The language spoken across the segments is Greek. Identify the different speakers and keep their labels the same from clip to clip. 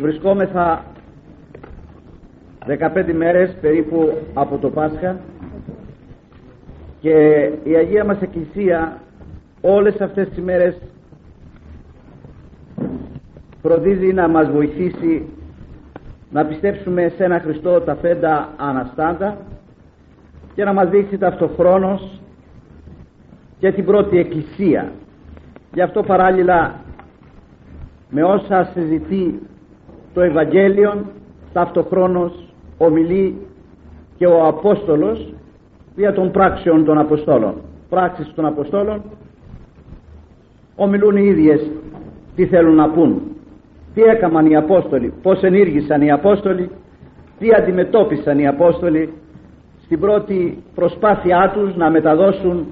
Speaker 1: Βρισκόμεθα 15 μέρες περίπου από το Πάσχα και η Αγία μας Εκκλησία όλες αυτές τις μέρες φροντίζει να μας βοηθήσει να πιστέψουμε σε ένα Χριστό τα φέντα αναστάντα και να μας δείξει ταυτοχρόνως και την πρώτη Εκκλησία. Γι' αυτό παράλληλα με όσα συζητεί το Ευαγγέλιο ταυτοχρόνως ομιλεί και ο Απόστολος για των πράξεων των Αποστόλων. Πράξεις των Αποστόλων ομιλούν οι ίδιες τι θέλουν να πούν. Τι έκαναν οι Απόστολοι πως ενήργησαν οι Απόστολοι τι αντιμετώπισαν οι Απόστολοι στην πρώτη προσπάθειά τους να μεταδώσουν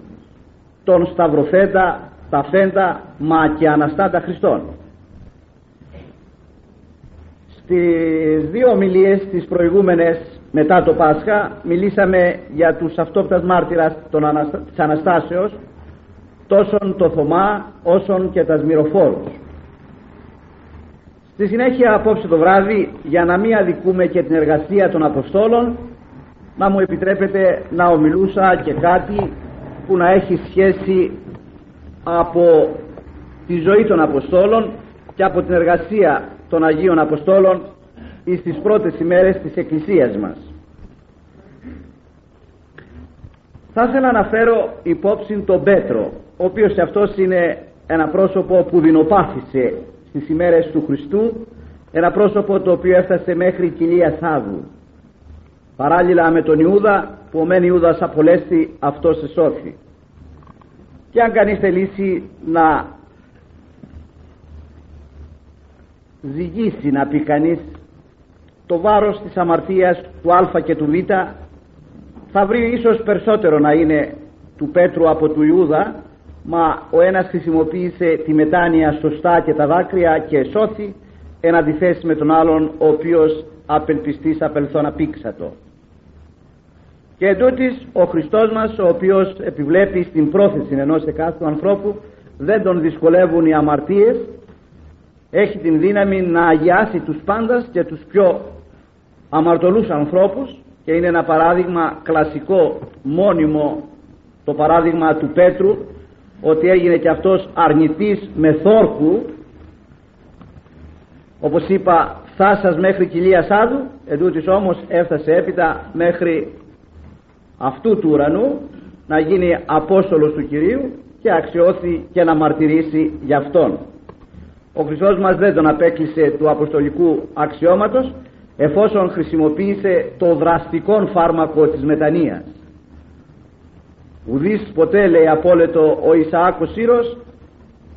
Speaker 1: τον Σταυροθέντα, τα Φέντα, μα και Αναστάτα Χριστών στις δύο ομιλίες τις προηγούμενες μετά το Πάσχα μιλήσαμε για τους αυτόπτας μάρτυρας των Αναστα... της Αναστάσεως τόσον το Θωμά όσον και τα Σμυροφόρους. Στη συνέχεια απόψε το βράδυ για να μην αδικούμε και την εργασία των Αποστόλων να μου επιτρέπετε να ομιλούσα και κάτι που να έχει σχέση από τη ζωή των Αποστόλων και από την εργασία των Αγίων Αποστόλων εις τις πρώτες ημέρες της Εκκλησίας μας. Θα ήθελα να φέρω υπόψη τον Πέτρο, ο οποίος αυτός είναι ένα πρόσωπο που δεινοπάθησε στις ημέρες του Χριστού, ένα πρόσωπο το οποίο έφτασε μέχρι κοιλία Θάβου. Παράλληλα με τον Ιούδα, που ο μεν Ιούδας απολέστη αυτός εσώθη. Και αν κανείς θελήσει να ζυγίσει να πει κανείς το βάρος της αμαρτίας του Α και του Β θα βρει ίσως περισσότερο να είναι του Πέτρου από του Ιούδα μα ο ένας χρησιμοποίησε τη μετάνοια σωστά και τα δάκρυα και σώθη εν αντιθέσει με τον άλλον ο οποίος απελπιστής απελθόν απήξατο και εντούτοις ο Χριστός μας ο οποίος επιβλέπει στην πρόθεση ενός εκάστου ανθρώπου δεν τον δυσκολεύουν οι αμαρτίες έχει την δύναμη να αγιάσει τους πάντας και τους πιο αμαρτωλούς ανθρώπους και είναι ένα παράδειγμα κλασικό μόνιμο το παράδειγμα του Πέτρου ότι έγινε και αυτός αρνητής με θόρκου. Όπως είπα φτάσας μέχρι κοιλίας Σάδου εντούτοις όμως έφτασε έπειτα μέχρι αυτού του ουρανού να γίνει Απόστολος του Κυρίου και αξιώθη και να μαρτυρήσει για Αυτόν ο Χριστός μας δεν τον απέκλεισε του αποστολικού αξιώματος εφόσον χρησιμοποίησε το δραστικό φάρμακο της μετανοίας. Ουδής ποτέ λέει απόλυτο ο Ισαάκος Σύρος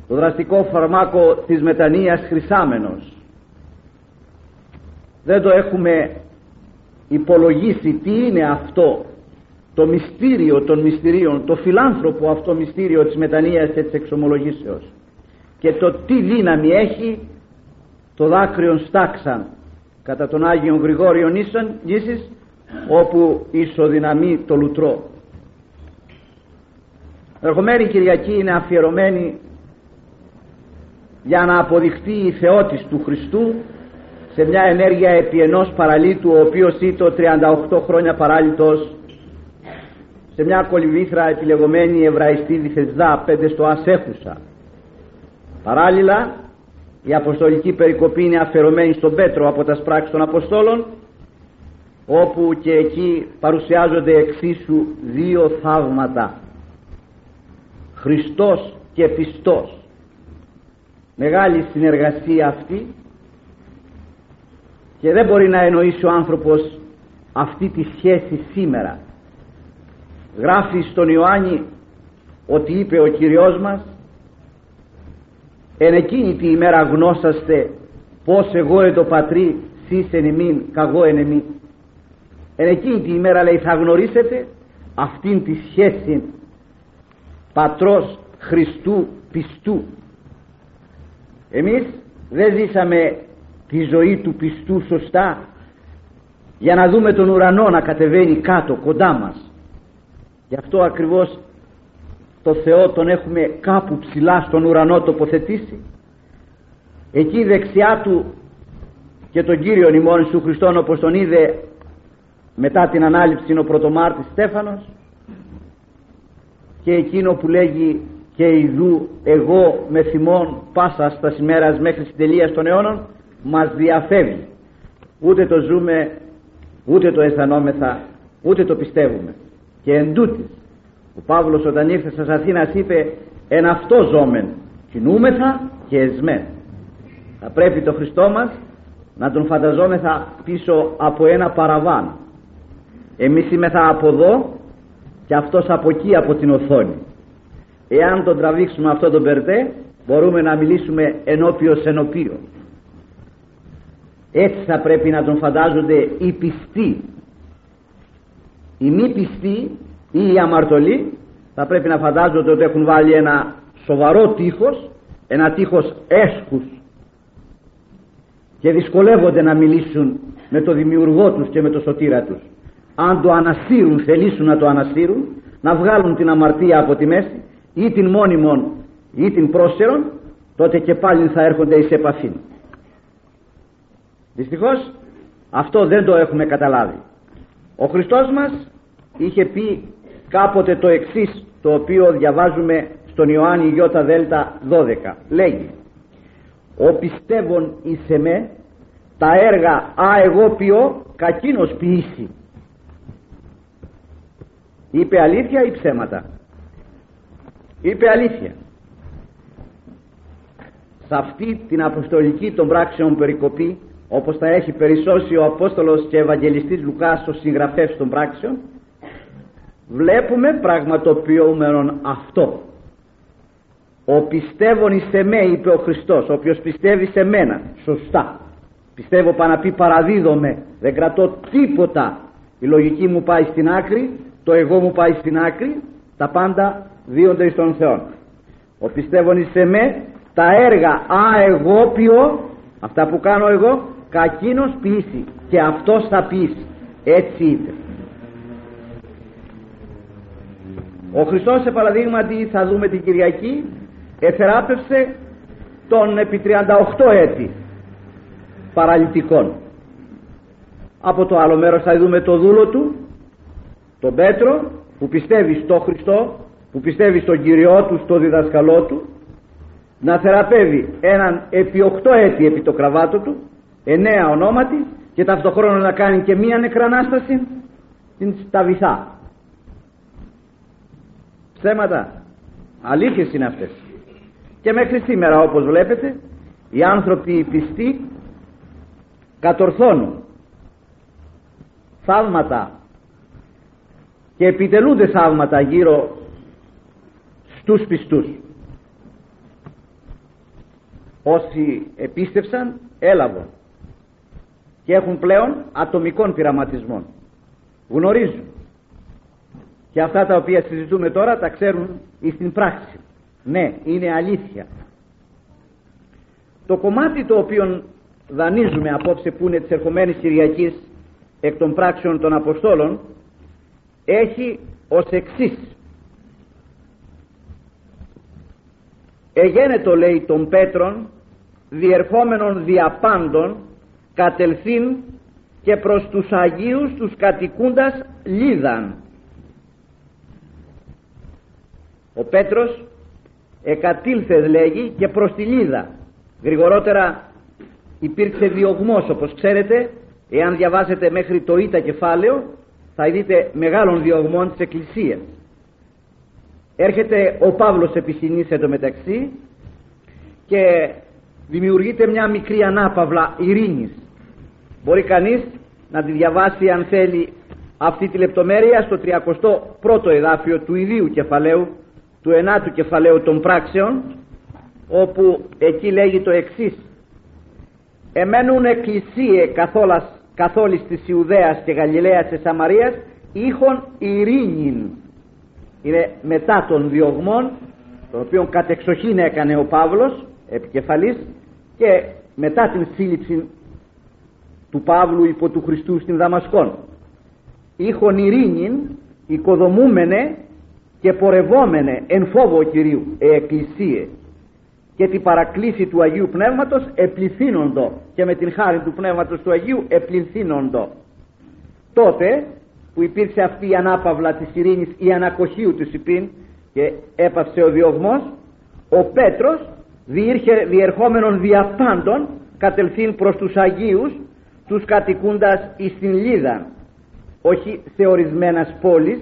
Speaker 1: το δραστικό φαρμάκο της μετανοίας χρυσάμενος. Δεν το έχουμε υπολογίσει τι είναι αυτό το μυστήριο των μυστηρίων το φιλάνθρωπο αυτό μυστήριο της μετανοίας και της εξομολογήσεως και το τι δύναμη έχει το δάκρυον στάξαν κατά τον Άγιο Γρηγόριο Νήσης όπου ισοδυναμεί το λουτρό. Ερχομένη Κυριακή είναι αφιερωμένη για να αποδειχτεί η θεότης του Χριστού σε μια ενέργεια επί ενός παραλίτου ο οποίος ήταν 38 χρόνια παράλυτος σε μια κολυβήθρα επιλεγωμένη Εβραϊστή Διθεσδά πέντε στο Ασέχουσα Παράλληλα η Αποστολική Περικοπή είναι αφαιρωμένη στον Πέτρο από τα σπράξεις των Αποστόλων όπου και εκεί παρουσιάζονται εξίσου δύο θαύματα. Χριστός και πιστός. Μεγάλη συνεργασία αυτή. Και δεν μπορεί να εννοήσει ο άνθρωπος αυτή τη σχέση σήμερα. Γράφει στον Ιωάννη ότι είπε ο Κυριός μας εν εκείνη τη ημέρα γνώσαστε πως εγώ εν το πατρί σεις εν εμήν καγώ εν εμήν εν εκείνη τη ημέρα λέει θα γνωρίσετε αυτήν τη σχέση πατρός Χριστού πιστού. Εμείς δεν ζήσαμε τη ζωή του πιστού σωστά για να δούμε τον ουρανό να κατεβαίνει κάτω κοντά μας. Γι' αυτό ακριβώς το Θεό τον έχουμε κάπου ψηλά στον ουρανό τοποθετήσει. Εκεί δεξιά του και τον Κύριον ημών σου Χριστόν όπως τον είδε μετά την ανάληψη ο πρωτομάρτης Στέφανος. Και εκείνο που λέγει και ειδού εγώ με θυμών πάσα στα σημέρας μέχρι στην τελεία των αιώνων μας διαφεύγει. Ούτε το ζούμε ούτε το αισθανόμεθα ούτε το πιστεύουμε. Και εν τούτης, ο Παύλος όταν ήρθε στα Αθήνας είπε εν αυτό ζώμεν κινούμεθα και εσμέν θα πρέπει το Χριστό μας να τον φανταζόμεθα πίσω από ένα παραβάν. Εμείς είμεθα από εδώ και αυτός από εκεί από την οθόνη εάν τον τραβήξουμε αυτό τον περτέ μπορούμε να μιλήσουμε ενώπιος ενωπίο έτσι θα πρέπει να τον φαντάζονται οι πιστοί. Οι μη πιστοί ή οι αμαρτωλοί θα πρέπει να φαντάζονται ότι έχουν βάλει ένα σοβαρό τείχος ένα τείχος έσχους. Και δυσκολεύονται να μιλήσουν με το δημιουργό τους και με το σωτήρα τους. Αν το ανασύρουν θελήσουν να το ανασύρουν να βγάλουν την αμαρτία από τη μέση ή την μόνιμον ή την πρόσερον τότε και πάλι θα έρχονται εις επαφή δυστυχώς αυτό δεν το έχουμε καταλάβει. Ο Χριστός μας είχε πει κάποτε το εξής το οποίο διαβάζουμε στον Ιωάννη Ιώτα Δέλτα 12 λέγει ο πιστεύων εις εμέ τα έργα α εγώ ποιώ κακίνος ποιήσει είπε αλήθεια ή ψέματα; Είπε αλήθεια. Σε αυτή την αποστολική των πράξεων περικοπή όπως τα έχει περισσώσει ο Απόστολος και Ευαγγελιστής Λουκάς ο συγγραφέας των πράξεων βλέπουμε πραγματοποιούμενον αυτό. Ο πιστεύων εις εμέ είπε ο Χριστός όποιος πιστεύει σε μένα. Σωστά. Πιστεύω πάνω να πει παραδίδομαι. Δεν κρατώ τίποτα. Η λογική μου πάει στην άκρη το εγώ μου πάει στην άκρη. Τα πάντα δίονται εις τον Θεό ο πιστεύων εις εμέ τα έργα α εγώ ποιώ αυτά που κάνω εγώ κακίνος ποιήσει και αυτός θα ποιήσει. Έτσι είπε ο Χριστός σε παραδείγματι θα δούμε την Κυριακή εθεράπευσε τον επί 38 έτη παραλυτικών. Από το άλλο μέρος θα δούμε το δούλο του τον Πέτρο που πιστεύει στο Χριστό που πιστεύει στον Κυριό του στο διδασκαλό του να θεραπεύει έναν επί 8 έτη επί το κραβάτο του εννέα ονόματι και ταυτοχρόνως να κάνει και μία νεκρανάσταση την σταβηθά ψέματα. Αλήθειες είναι αυτές. Και μέχρι σήμερα όπως βλέπετε οι άνθρωποι πιστοί κατορθώνουν θαύματα και επιτελούνται θαύματα γύρω στους πιστούς. Όσοι επίστευσαν έλαβαν και έχουν πλέον ατομικών πειραματισμών. Γνωρίζουν και αυτά τα οποία συζητούμε τώρα τα ξέρουν στην πράξη. Ναι είναι αλήθεια. Το κομμάτι το οποίο δανείζουμε απόψε που είναι της ερχομένης Κυριακής εκ των πράξεων των Αποστόλων έχει ως εξής. Εγένετο λέει των Πέτρων διερχόμενων διαπάντων κατελθύν και προς τους Αγίους τους κατοικούντας Λίδαν ο Πέτρος εκατήλθες λέγει και προς τη Λίδα γρηγορότερα υπήρξε διωγμός όπως ξέρετε. Εάν διαβάσετε μέχρι το ήττα κεφάλαιο θα δείτε μεγάλων διωγμών της Εκκλησίας. Έρχεται ο Παύλος επισυνής μεταξύ και δημιουργείται μια μικρή ανάπαυλα ειρήνης. Μπορεί κανείς να τη διαβάσει αν θέλει αυτή τη λεπτομέρεια στο 31ο εδάφιο του ιδίου κεφαλαίου του ενάτου κεφαλαίου των πράξεων όπου εκεί λέγει το εξής. Εμένουν εκκλησίες καθόλας, καθόλης της Ιουδαίας και Γαλιλαίας και Σαμαρίας ήχον ειρήνην είναι μετά των διωγμών τον οποίο κατεξοχήν έκανε ο Παύλος επικεφαλής και μετά την σύλληψη του Παύλου υπό του Χριστού στην Δαμασκόν. Ήχον ειρήνην οικοδομούμενε και πορευόμενε εν φόβο Κυρίου εκκλησίε και την παρακλήση του Αγίου Πνεύματος επληθύνοντο και με την χάρη του Πνεύματος του Αγίου επληθύνοντο τότε που υπήρξε αυτή η ανάπαυλα της ειρήνης η ανακοχίου του Σιπίν και έπαυσε ο διωγμός ο Πέτρος διήρχε διερχόμενον διαπάντων κατελθύν προς τους Αγίους τους κατοικούντας εις την Λίδα. Όχι σε ορισμένας πόλης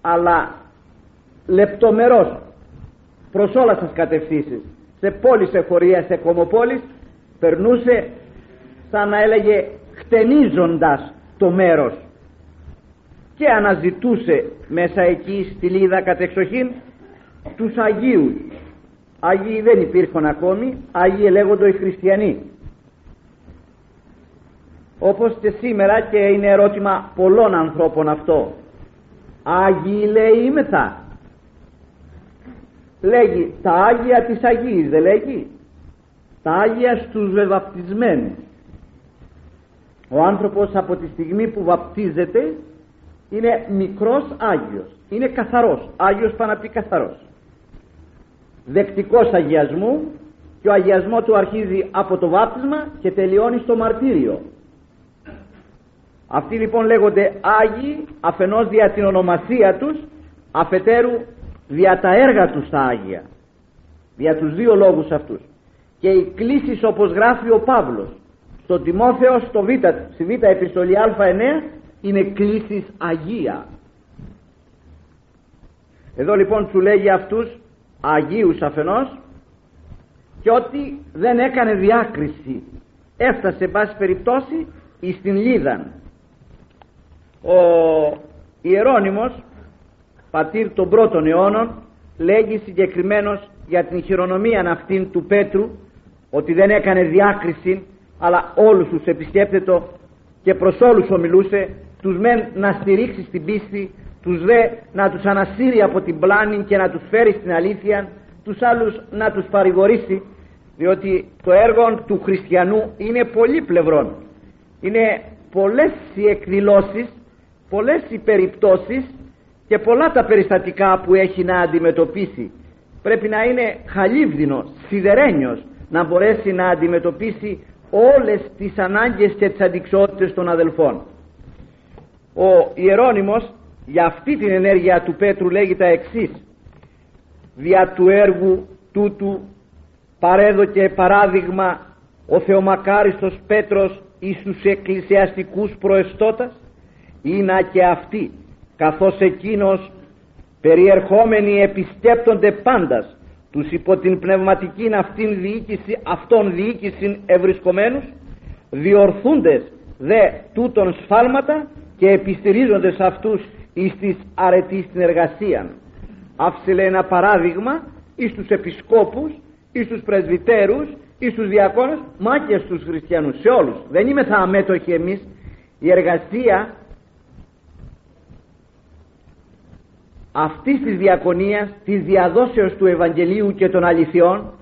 Speaker 1: αλλά λεπτομερός προς όλα σας κατευθύνσεις. Σε πόλεις εφορία σε κομοπόλεις περνούσε σαν να έλεγε χτενίζοντας το μέρος. Και αναζητούσε μέσα εκεί στη Λίδα κατεξοχήν τους Αγίους. Άγιοι δεν υπήρχαν ακόμη Άγιοι λέγονται οι Χριστιανοί. Όπως και σήμερα και είναι ερώτημα πολλών ανθρώπων αυτό. Άγιοι λέει είμεθα λέγει τα Άγια της Αγίης δεν λέγει; Τα Άγια στους βεβαπτισμένους ο άνθρωπος από τη στιγμή που βαπτίζεται είναι μικρός Άγιος. Είναι καθαρός. Άγιος πάνω πει καθαρός. Δεκτικός αγιασμού και ο αγιασμό του αρχίζει από το βάπτισμα και τελειώνει στο μαρτύριο. Αυτοί λοιπόν λέγονται Άγιοι αφενός δια την ονομασία τους αφετέρου δια τα έργα τους τα Άγια δια τους δύο λόγους αυτούς. Και οι κλήσεις όπως γράφει ο Παύλος στο Τιμόθεος στο Β, στη Β επιστολή Α9 είναι κλήσεις Αγία. Εδώ λοιπόν του λέγει αυτούς Αγίους αφενός και ότι δεν έκανε διάκριση. Έφτασε πάση περιπτώσει εις την Λίδαν. Ο Ιερώνυμος πατήρ των πρώτων αιώνων λέγει συγκεκριμένος για την χειρονομία αυτήν του Πέτρου ότι δεν έκανε διάκριση αλλά όλους τους επισκέπτετο και προς όλους ομιλούσε τους μεν να στηρίξει στην πίστη τους δε να τους ανασύρει από την πλάνη και να τους φέρει στην αλήθεια τους άλλους να τους παρηγορήσει διότι το έργο του χριστιανού είναι πολύ πλευρών. Είναι πολλές οι εκδηλώσεις πολλές οι περιπτώσεις και πολλά τα περιστατικά που έχει να αντιμετωπίσει. Πρέπει να είναι χαλίβδινος, σιδερένιος να μπορέσει να αντιμετωπίσει όλες τις ανάγκες και τις αντικσότητες των αδελφών. Ο Ιερώνυμος για αυτή την ενέργεια του Πέτρου λέγει τα εξής. Δια του έργου τούτου παρέδοκε παράδειγμα ο Θεομακάριστος Πέτρος εις τους εκκλησιαστικούς προεστώτας να και αυτοί καθώς εκείνος περιερχόμενοι επισκέπτονται πάντας τους υπό την πνευματική αυτήν διοίκηση, αυτών διοίκηση ευρισκομένους διορθούντες δε τούτων σφάλματα και επιστηρίζονται σε αυτούς εις της αρετής στην εργασία άφησε ένα παράδειγμα εις τους επισκόπους εις τους πρεσβυτέρους εις τους διακόνους μα και στους χριστιανούς σε όλους. Δεν είμαι θα αμέτωχοι εμείς. Η εργασία αυτής της διακονίας της διαδόσεως του Ευαγγελίου και των αληθιών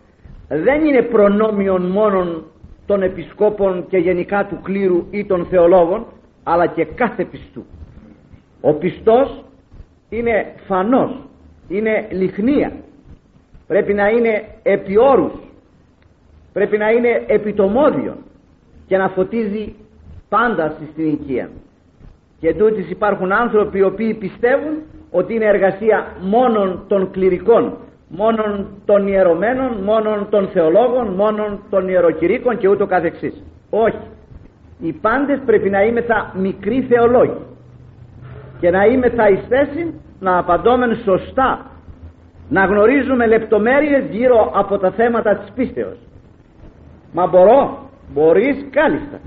Speaker 1: δεν είναι προνόμιον μόνον των επισκόπων και γενικά του κλήρου ή των θεολόγων αλλά και κάθε πιστού. Ο πιστός είναι φανός είναι λιχνία. Πρέπει να είναι επί όρους πρέπει να είναι επιτομόδιον και να φωτίζει πάντα στην οικία και τούτης υπάρχουν άνθρωποι οι οποίοι πιστεύουν ότι είναι εργασία μόνον των κληρικών μόνον των ιερωμένων μόνον των θεολόγων μόνον των ιεροκηρύκων και ούτω καθεξής. Όχι. Οι πάντες πρέπει να είμαι τα μικροί θεολόγοι και να είμαι τα εις θέση να απαντώμεν σωστά να γνωρίζουμε λεπτομέρειες γύρω από τα θέματα της πίστεως. Μα μπορώ μπορείς κάλλιστα.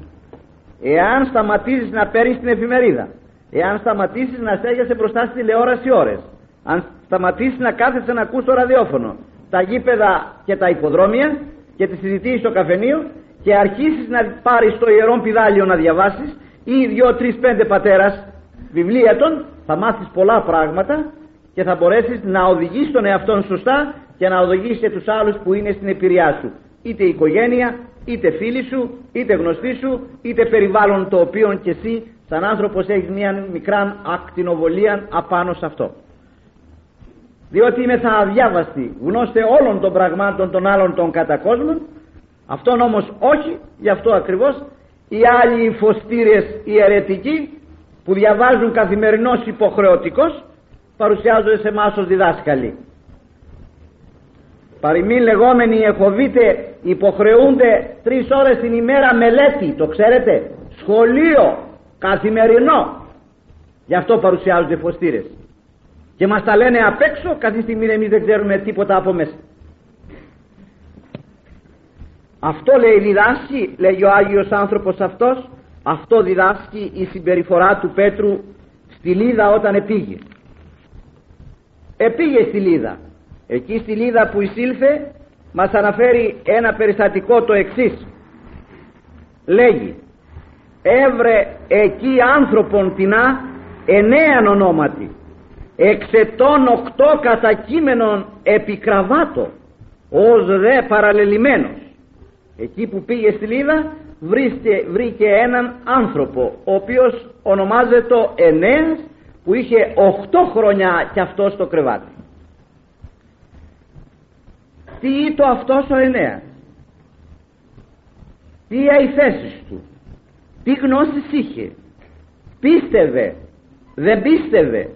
Speaker 1: Εάν σταματήσεις να παίρνεις την εφημερίδα εάν σταματήσεις να στέγεσαι μπροστά στη τηλεόραση ώρες αν σταματήσεις να κάθεσαι να ακούς το ραδιόφωνο τα γήπεδα και τα υποδρόμια και τις συζητήσεις στο καφενείο και αρχίσεις να πάρεις το ιερό πιδάλιο να διαβάσεις ή δυο, τρεις, πέντε πατέρας βιβλία των θα μάθεις πολλά πράγματα και θα μπορέσεις να οδηγήσεις τον εαυτό σωστά και να οδηγήσεις και τους άλλους που είναι στην επηρεά σου είτε η οικογένεια είτε φίλοι σου είτε γνωστοί σου είτε περιβάλλον το οποίο και εσύ σαν άνθρωπος έχεις μια μικρά ακτινοβολία απάνω σε αυτό. Διότι είμαι θα αδιάβαστη γνώστε όλων των πραγμάτων των άλλων των κατακόσμων αυτόν όμως όχι γι' αυτό ακριβώς οι άλλοι οι φωστήρες οι αιρετικοί που διαβάζουν καθημερινώς υποχρεωτικός παρουσιάζονται σε εμάς ως διδάσκαλοι. Παροιμήν λεγόμενοι εχοβείτε υποχρεούνται τρεις ώρες την ημέρα μελέτη το ξέρετε; Σχολείο καθημερινό. Γι' αυτό παρουσιάζονται φωστήρες. Και μας τα λένε απ' έξω κάθε στιγμή εμείς δεν ξέρουμε τίποτα από μέσα. Αυτό λέει διδάσκει λέει ο Άγιος άνθρωπος αυτός. Αυτό διδάσκει η συμπεριφορά του Πέτρου στη Λίδα όταν επήγε. Επήγε στη Λίδα. Εκεί στη Λίδα που εισήλθε μας αναφέρει ένα περιστατικό το εξής. Λέγει έβρε εκεί άνθρωπον τεινά εννέαν ονόματι εξετών οκτώ κατακείμενων επικραβάτο ως δε παραλελημένος εκεί που πήγε στη Λίδα βρήκε, βρήκε έναν άνθρωπο ο οποίος ονομάζεται Ενέας που είχε οχτώ χρόνια κι αυτός στο κρεβάτι τι ήτο αυτός ο Ενέας; Τι οι θέσεις του; Τι γνώσεις είχε; Πίστευε; Δεν πίστευε.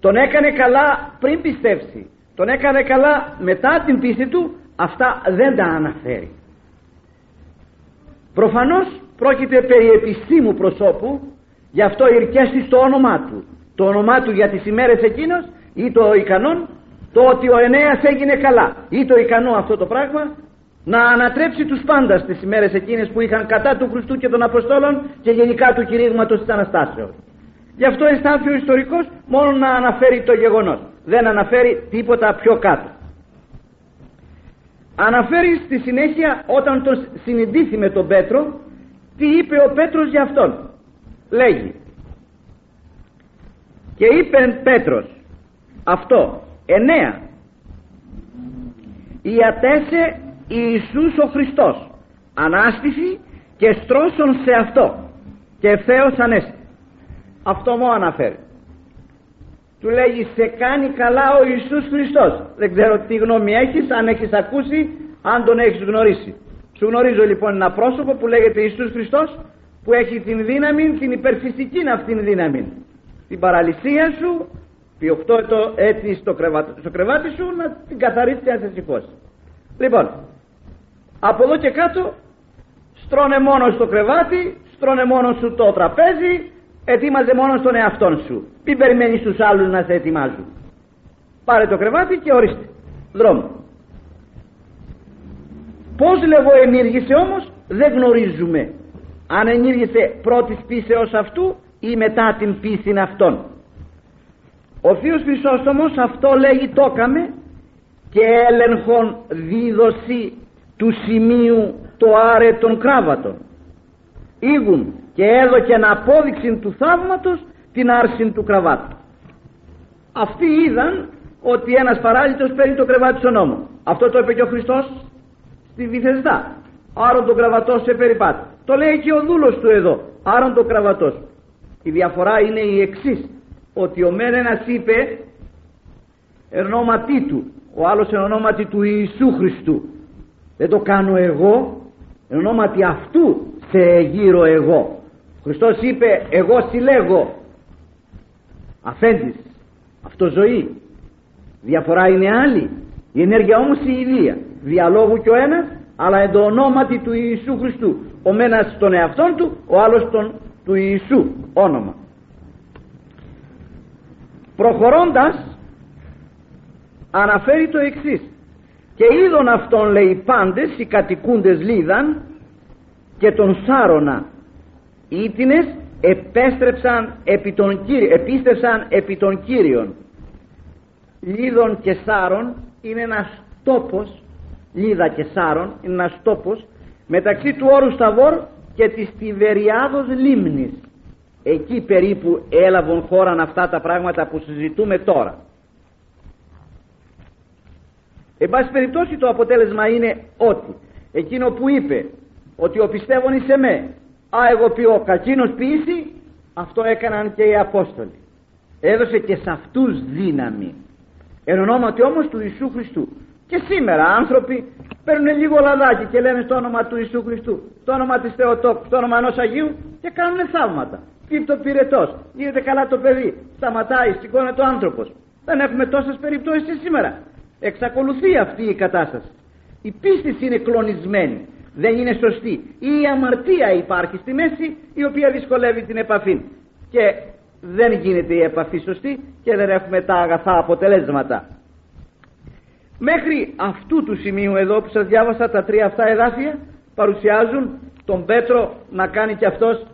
Speaker 1: Τον έκανε καλά πριν πιστέψει. Τον έκανε καλά μετά την πίστη του. Αυτά δεν τα αναφέρει. Προφανώς πρόκειται περί επιστήμου προσώπου. Γι' αυτό ηρκέσει στο όνομά του. Το όνομά του για τις ημέρες εκείνος ή το ικανόν το ότι ο Ενέας έγινε καλά ή το ικανό αυτό το πράγμα να ανατρέψει τους πάντας τις ημέρες εκείνες που είχαν κατά του Χριστού και των Αποστόλων και γενικά του κηρύγματος της Αναστάσεως Γι' αυτό αισθάνθηκε ο ιστορικός μόνο να αναφέρει το γεγονός. Δεν αναφέρει τίποτα πιο κάτω. Αναφέρει στη συνέχεια όταν τον συνειδήθη με τον Πέτρο τι είπε ο Πέτρος για αυτόν. Λέγει και είπε Πέτρος αυτό εννέα. Ιατέσε Ιησούς ο Χριστός. Ανάστηση και στρώσον σε αυτό. Και ευθέως ανέστη. Αυτό μου αναφέρει. Του λέγει σε κάνει καλά ο Ιησούς Χριστός δεν ξέρω τι γνώμη έχεις αν έχεις ακούσει αν τον έχεις γνωρίσει. Σου γνωρίζω λοιπόν ένα πρόσωπο που λέγεται Ιησούς Χριστός που έχει την δύναμη την υπερφυσική αυτήν δύναμη. Την παραλυσία σου το έτσι στο κρεβάτι, στο κρεβάτι σου να την καθαρίσει και να σε σηκώσει λοιπόν από εδώ και κάτω στρώνε μόνο στο κρεβάτι στρώνε μόνο σου το τραπέζι ετοίμαζε μόνο στον εαυτόν σου. Μην περιμένεις τους άλλους να σε ετοιμάζουν. Πάρε το κρεβάτι και ορίστε. Δρόμο. Πως λέγω ενήργησε όμως δεν γνωρίζουμε. Αν ενήργησε πρώτης πίσεως αυτού ή μετά την πίστη αυτών ο Θείος Χρυσόστομος αυτό λέγει το έκαμε και έλεγχον δίδωση του σημείου το άρε των κράβατων. Ήγουν και έδωκε απόδειξη του θαύματος την άρση του κραβάτου. Αυτοί είδαν ότι ένας παράλυτος παίρνει το κρεβάτι στον νόμο. Αυτό το είπε και ο Χριστός στη Βυθεσδά άρον το κραβατός σε περιπάτη το λέει και ο δούλος του εδώ. Άρον το κραβατός η διαφορά είναι η εξής ότι ο μεν ένας είπε ονόματί του ο άλλος εν ονόματι του Ιησού Χριστού. Δεν το κάνω εγώ εν ονόματι αυτού σε γύρω εγώ Χριστός είπε εγώ συλλέγω αφέντης. Αυτό ζωή. Διαφορά είναι άλλη. Η ενέργεια όμως η ίδια διαλόγου και ο ένας αλλά εν το ονόματι του Ιησού Χριστού. Ο μένας τον εαυτόν του ο άλλος τον του Ιησού. Όνομα προχωρώντας αναφέρει το εξής. Και είδον αυτόν λέει πάντες οι κατοικούντες λίδαν και τον Σάρωνα ήτινες επέστρεψαν επί των επίστευσαν επί των Κύριων. Λίδων και Σάρων είναι ένας τόπος Λίδα και Σάρων είναι ένας τόπος μεταξύ του όρου Σταβόρ και της Τιβεριάδος Λίμνης εκεί περίπου έλαβαν χώραν αυτά τα πράγματα που συζητούμε τώρα. Εν πάση περιπτώσει το αποτέλεσμα είναι ότι εκείνο που είπε ότι ο πιστεύων σε με α εγώ πει ο κακίνος ποιήσει αυτό έκαναν και οι Απόστολοι. Έδωσε και σε αυτούς δύναμη. Εν ονόματι όμως του Ιησού Χριστού. Και σήμερα άνθρωποι παίρνουν λίγο λαδάκι και λένε στο όνομα του Ιησού Χριστού στο όνομα της Θεοτόκου, στο όνομα ενός Αγίου και κάνουν θαύματα το πυρετός, γίνεται καλά το παιδί. Σταματάει, σηκώνεται ο άνθρωπος. Δεν έχουμε τόσες περιπτώσεις σήμερα. Εξακολουθεί αυτή η κατάσταση. Η πίστη είναι κλονισμένη. Δεν είναι σωστή. Ή η αμαρτία υπάρχει στη μέση η οποία δυσκολεύει την επαφή. Και δεν γίνεται η επαφή σωστή και δεν έχουμε τα αγαθά αποτελέσματα. Μέχρι αυτού του σημείου εδώ που σας διάβασα τα τρία αυτά εδάφια παρουσιάζουν τον Πέτρο να κάνει και αυτός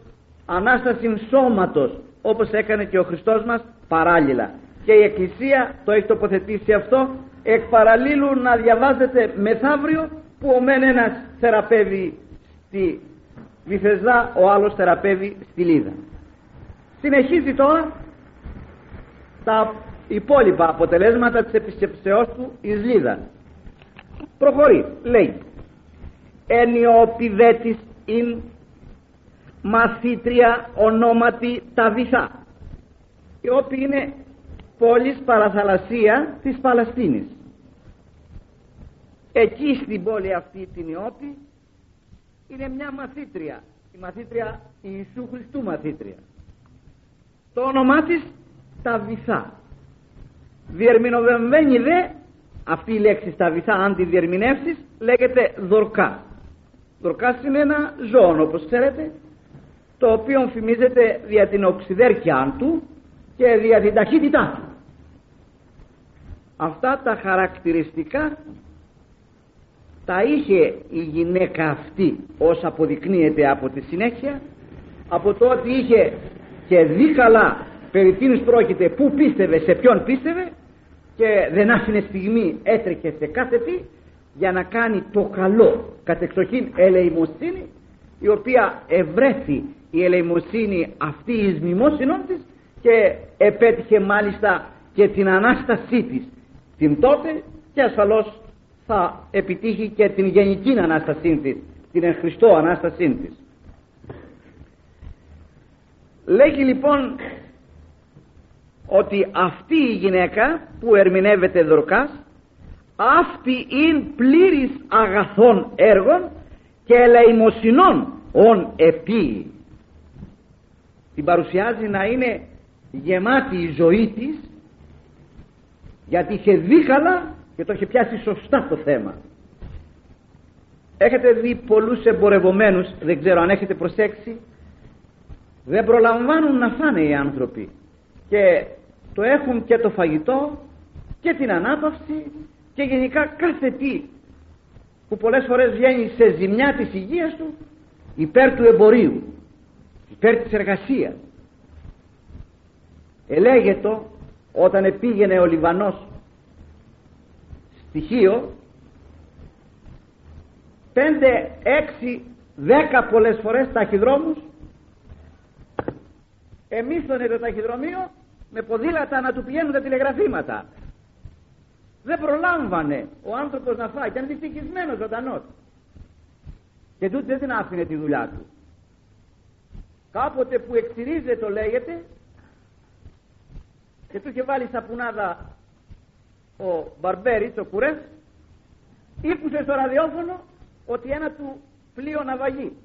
Speaker 1: Ανάσταση σώματος όπως έκανε και ο Χριστός μας παράλληλα. Και η Εκκλησία το έχει τοποθετήσει αυτό εκ παραλλήλου να διαβάζετε μεθαύριο που ο μεν ένας θεραπεύει στη Βυθεσδά ο άλλος θεραπεύει στη Λίδα. Συνεχίζει τώρα τα υπόλοιπα αποτελέσματα της επισκεψεώς του εις Λίδα. Προχωρεί λέει ενιοπηδέτης ειν μαθήτρια ονόματι Ταβιθά η οποία είναι πόλης παραθαλασσία της Παλαιστίνης εκεί στην πόλη αυτή την Ιώπη είναι μια μαθήτρια η μαθήτρια Ιησού Χριστού μαθήτρια. Το όνομά της Ταβιθά διερμηνοβεμμένη δε αυτή η λέξη Ταβιθά αν τη διερμηνεύσεις λέγεται δορκά δορκά είναι ένα ζώο όπως ξέρετε το οποίο φημίζεται δια την οξυδέρκεια του και δια την ταχύτητά του. Αυτά τα χαρακτηριστικά τα είχε η γυναίκα αυτή ως αποδεικνύεται από τη συνέχεια από το ότι είχε και δει καλά περί τίνος πρόκειται που πίστευε σε ποιον πίστευε και δεν άφηνε στιγμή έτρεχε σε κάθε τι για να κάνει το καλό. Κατεξοχήν ελεημοσύνη η οποία ευρέθη η ελεημοσύνη αυτή εις μνημόσυνον της και επέτυχε μάλιστα και την Ανάστασή της. Την τότε και ασφαλώς θα επιτύχει και την γενική Ανάστασή της την εν Χριστώ Ανάστασή της. Λέγει λοιπόν ότι αυτή η γυναίκα που ερμηνεύεται δορκάς αυτή είναι πλήρης αγαθών έργων και ελεημοσυνών ον επί την παρουσιάζει να είναι γεμάτη η ζωή της γιατί είχε δει καλά και το είχε πιάσει σωστά το θέμα. Έχετε δει πολλούς εμπορευομένους δεν ξέρω αν έχετε προσέξει δεν προλαμβάνουν να φάνε οι άνθρωποι. Και το έχουν και το φαγητό και την ανάπαυση και γενικά κάθε τι που πολλές φορές βγαίνει σε ζημιά της υγείας του υπέρ του εμπορίου υπέρ της εργασίας. Ελέγεται όταν πήγαινε ο Λιβανός στοιχείο πέντε, έξι, δέκα πολλές φορές ταχυδρόμους εμίσθωνε το ταχυδρομείο με ποδήλατα να του πηγαίνουν τα τηλεγραφήματα. Δεν προλάμβανε ο άνθρωπος να φάει ήταν δυστυχισμένος ζωντανός. Και τούτη δεν την άφηνε τη δουλειά του κάποτε που εξηρίζεται το λέγεται και του είχε βάλει σαπουνάδα ο Μπαρμπέρης ο Κουρές ήκουσε στο ραδιόφωνο ότι ένα του πλοίο ναυαγεί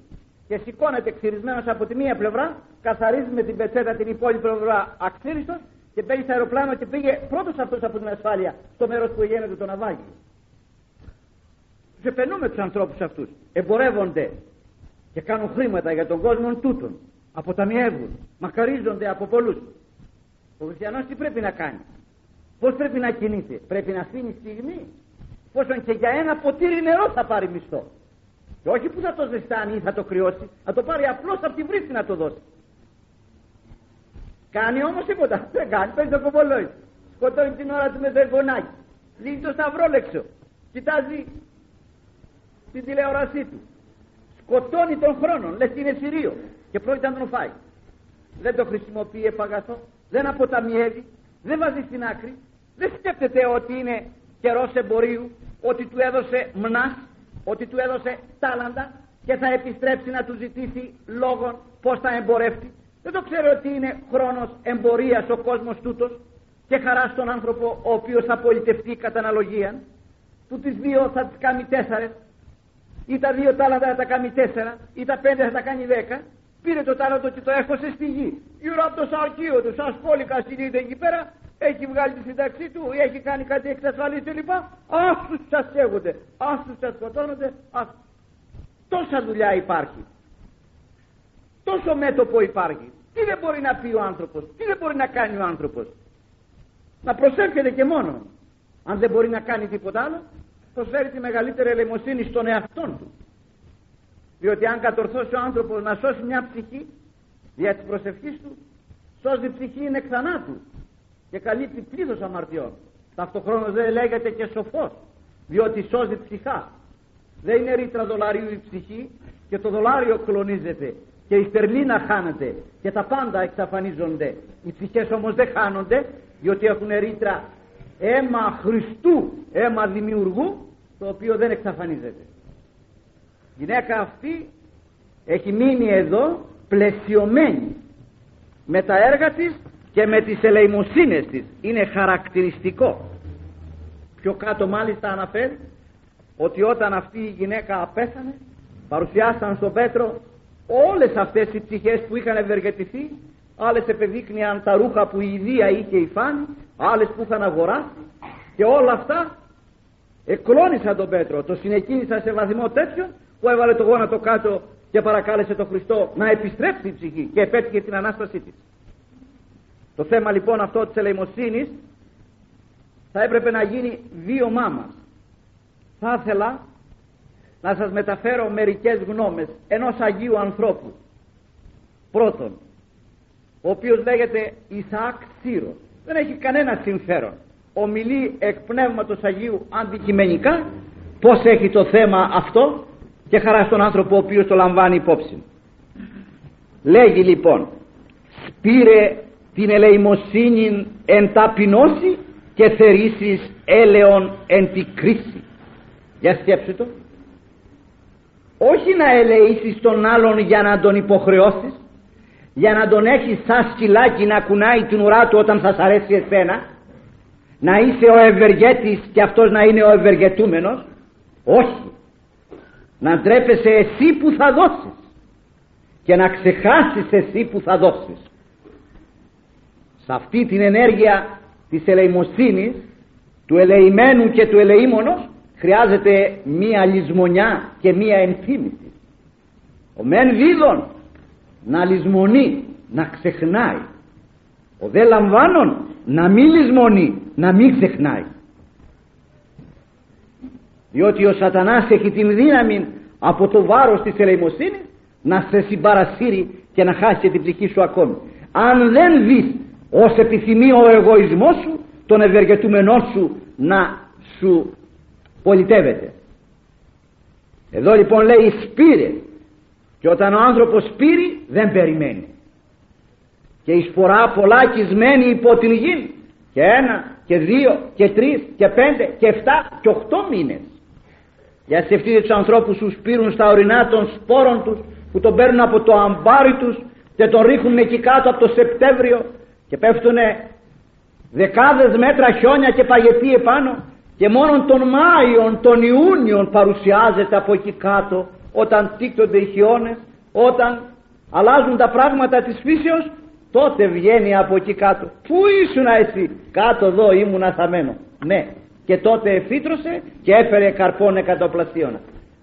Speaker 1: και σηκώνεται εξηρισμένος από τη μία πλευρά καθαρίζει με την πετσέτα την υπόλοιπη πλευρά αξίριστος και μπαίνει στο αεροπλάνο και πήγε πρώτος αυτός από την ασφάλεια στο μέρος που γίνεται το ναυάγιο. Τους επενούμε τους ανθρώπους αυτούς. Εμπορεύονται και κάνουν χρήματα για τον κόσμο τούτον αποταμιεύουν μακαρίζονται από πολλούς. Ο χριστιανός τι πρέπει να κάνει; Πως πρέπει να κινείται; Πρέπει να αφήνει στιγμή; Πόσον και για ένα ποτήρι νερό θα πάρει μισθό. Και όχι που θα το ζεστάνει ή θα το κρυώσει θα το πάρει απλώς από την βρύση να το δώσει. Κάνει όμως τίποτα. Δεν κάνει παίζει το κομπολόι σκοτώνει την ώρα του με το εγγονάκι δίνει το σταυρόλεξο. Κοιτάζει την τηλεόρασή του. Σκοτώνει τον χρόνο λες είναι σιρίο και πρόκειται να τον φάει. Δεν το χρησιμοποιεί επαγαθό δεν αποταμιεύει δεν βάζει στην άκρη. Δεν σκέφτεται ότι είναι καιρός εμπορίου ότι του έδωσε μνάς ότι του έδωσε τάλαντα και θα επιστρέψει να του ζητήσει λόγων πως θα εμπορεύσει. Δεν το ξέρει ότι είναι χρόνος εμπορίας ο κόσμος τούτος και χαράς στον άνθρωπο ο οποίος θα πολιτευτεί κατά αναλογία που τις δύο θα τις κάνει τέσσερες. Ή τα δύο τάλαντα θα τα κάνει τέσσερα ή τα πέντε θα τα κάνει δέκα πήρε το τάλαντο και το έχωσε στη γη. Γύρω από το σαρκείο του σαν σπόλικα συνείδε εκεί πέρα έχει βγάλει τη σύνταξή του ή έχει κάνει κάτι εξασφαλίσει κλπ άστους σας καίγονται άστους σας σκοτώνονται άστους. τόσα δουλειά υπάρχει. Τόσο μέτωπο υπάρχει. Τι δεν μπορεί να πει ο άνθρωπος τι δεν μπορεί να κάνει ο άνθρωπος. Να προσέρχεται και μόνο αν δεν μπορεί να κάνει τίποτα άλλο προσφέρει τη μεγαλύτερη ελεημοσύνη στον εαυτό του διότι αν κατορθώσει ο άνθρωπος να σώσει μια ψυχή δια της προσευχής του σώζει ψυχή είναι του και καλύπτει πλήθος αμαρτιών. Ταυτοχρόνως δεν λέγεται και σοφός διότι σώζει ψυχά. Δεν είναι ρήτρα δολαρίου η ψυχή και το δολάριο κλονίζεται και η στερλίνα χάνεται και τα πάντα εξαφανίζονται. Οι ψυχές όμως δεν χάνονται διότι έχουν ρήτρα αίμα Χριστού αίμα δημιουργού το οποίο δεν εξαφανίζεται. η γυναίκα αυτή έχει μείνει εδώ πλαισιωμένη με τα έργα της και με τις ελεημοσύνες της. Είναι χαρακτηριστικό. Πιο κάτω μάλιστα αναφέρει ότι όταν αυτή η γυναίκα απέθανε παρουσιάσαν στον Πέτρο όλες αυτές οι ψυχές που είχαν ευεργετηθεί. Άλλες επεδείκνυαν τα ρούχα που η Ιδία είχε η Φάνη άλλες που είχαν αγοράσει. Και όλα αυτά εκλώνησαν τον Πέτρο. Το συνεκίνησαν σε βαθμό τέτοιο που έβαλε το γόνατο κάτω και παρακάλεσε τον Χριστό να επιστρέψει η ψυχή και επέτυχε την Ανάστασή της. Το θέμα λοιπόν αυτό της ελεημοσύνης θα έπρεπε να γίνει δύο μάμας θα ήθελα να σας μεταφέρω μερικές γνώμες ενός Αγίου ανθρώπου. Πρώτον ο οποίος λέγεται Ισαάκ Σύρος δεν έχει κανένα συμφέρον. Ομιλεί εκ πνεύματος Αγίου αντικειμενικά. Πως έχει το θέμα αυτό; Και χαρά στον άνθρωπο ο οποίος το λαμβάνει υπόψη. Λέγει λοιπόν σπήρε την ελεημοσύνη εν ταπεινώσει και θερήσεις έλεον εν τη κρίση για σκέψου το. Όχι να ελεήσεις τον άλλον για να τον υποχρεώσεις για να τον έχεις σαν σκυλάκι να κουνάει την ουρά του όταν θα σ' αρέσει εσένα να είσαι ο ευεργέτης και αυτός να είναι ο ευεργετούμενος. Όχι να ντρέπεσαι εσύ που θα δώσεις. Και να ξεχάσεις εσύ που θα δώσεις. Σε αυτή την ενέργεια της ελεημοσύνης του ελεημένου και του ελεήμονος χρειάζεται μία λησμονιά και μία ενθύμηση. Ο μεν δίδων να λησμονεί να ξεχνάει. Ο δε λαμβάνων να μην λησμονεί να μην ξεχνάει διότι ο σατανάς έχει την δύναμη από το βάρος της ελεημοσύνης να σε συμπαρασύρει και να χάσει την ψυχή σου ακόμη. Αν δεν δεις ως επιθυμεί ο εγωισμός σου τον ευεργετούμενός σου να σου πολιτεύεται. Εδώ λοιπόν λέει σπήρε. Και όταν ο άνθρωπος σπείρει δεν περιμένει. Και η σπορά πολλάκισμένη υπό την γη. Και ένα και δύο και τρεις και πέντε και εφτά και οχτώ μήνες για σκεφτείτε τους ανθρώπους που σπείρουν στα ορεινά των σπόρων τους που τον παίρνουν από το αμπάρι τους και τον ρίχνουν εκεί κάτω από το Σεπτέμβριο και πέφτουν δεκάδες μέτρα χιόνια και παγετή επάνω και μόνο τον Μάιον, τον Ιούνιον παρουσιάζεται από εκεί κάτω όταν τύκτονται οι χιόνες, όταν αλλάζουν τα πράγματα της φύσεως τότε βγαίνει από εκεί κάτω. Πού ήσουν εσύ; Κάτω εδώ ήμουν θαμένο ναι και τότε εφήτρωσε και έφερε καρπών εκατοπλασίωνα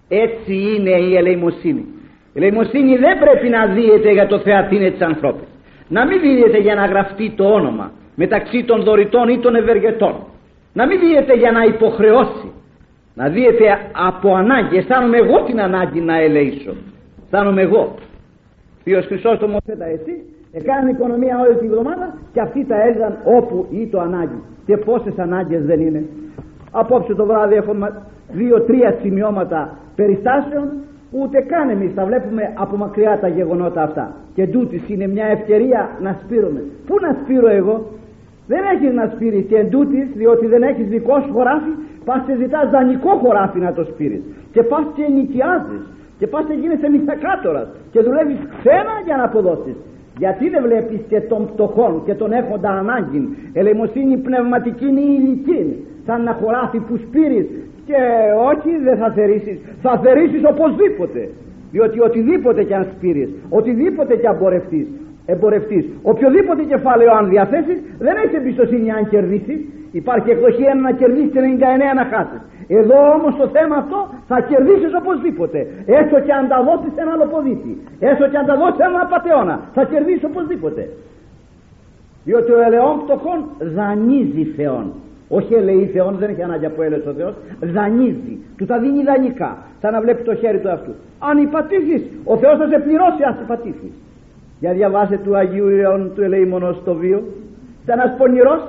Speaker 1: έτσι είναι η ελεημοσύνη. Η ελεημοσύνη δεν πρέπει να δίεται για το θεατήνε της ανθρώπης. Να μην δίεται για να γραφτεί το όνομα μεταξύ των δωρητών ή των ευεργετών. Να μην δίεται για να υποχρεώσει. Να δίεται από ανάγκη. Αισθάνομαι εγώ την ανάγκη να ελεήσω αισθάνομαι εγώ. Ποιος Χρυσόστομος έτα εσύ έκανε οικονομία όλη τη βδομάδα και αυτοί τα έλεγαν όπου ή το ανάγκη. Και πόσες ανάγκες δεν είναι απόψε το βράδυ έχουμε δύο-τρία σημειώματα περιστάσεων που ούτε καν εμείς τα βλέπουμε από μακριά τα γεγονότα αυτά. Και τούτης είναι μια ευκαιρία να σπείρουμε πού να σπείρω εγώ; Δεν έχεις να σπείρεις και εντούτοις διότι δεν έχεις δικό σου χωράφι. Πας και ζητάς δανεικό χωράφι να το σπείρεις. Και πας και νοικιάζεις και πας και γίνεσαι μυθακάτορας. Και δουλεύεις ξένα για να αποδώσεις. Γιατί δεν βλέπεις και των πτωχών και τον έχοντα ανάγκη ελεημοσύνη πνευματική είναι η ηλική σαν ένα χωράφι που σπείρεις και όχι δεν θα θερήσεις θα θερήσεις οπωσδήποτε διότι οτιδήποτε και αν σπείρεις οτιδήποτε και αν πορευτείς εμπορευτής. Οποιοδήποτε κεφάλαιο αν διαθέσεις δεν έχεις εμπιστοσύνη αν κερδίσεις. Υπάρχει εκδοχή ένα να κερδίσεις και 99 να χάσεις. Εδώ όμως το θέμα αυτό θα κερδίσεις οπωσδήποτε. Έστω και αν τα δώσεις σε ένα λοποδίτη. Έστω και αν τα δώσεις σε ένα πατεώνα. Θα κερδίσεις οπωσδήποτε. Διότι ο ελαιόν πτωχόν δανείζει Θεόν. Όχι ελεεί Θεόν, δεν έχει ανάγκη από έλεος ο Θεός. Δανείζει. Του τα δίνει δανεικά. Σαν να βλέπει το χέρι του αυτού. Αν υπατήσεις, ο Θεός θα σε πληρώσει αν υπατήσεις. Για διαβάσε του Αγίου Ιεών του Ελεήμονος στο βίο. Ήταν ένας πονηρός,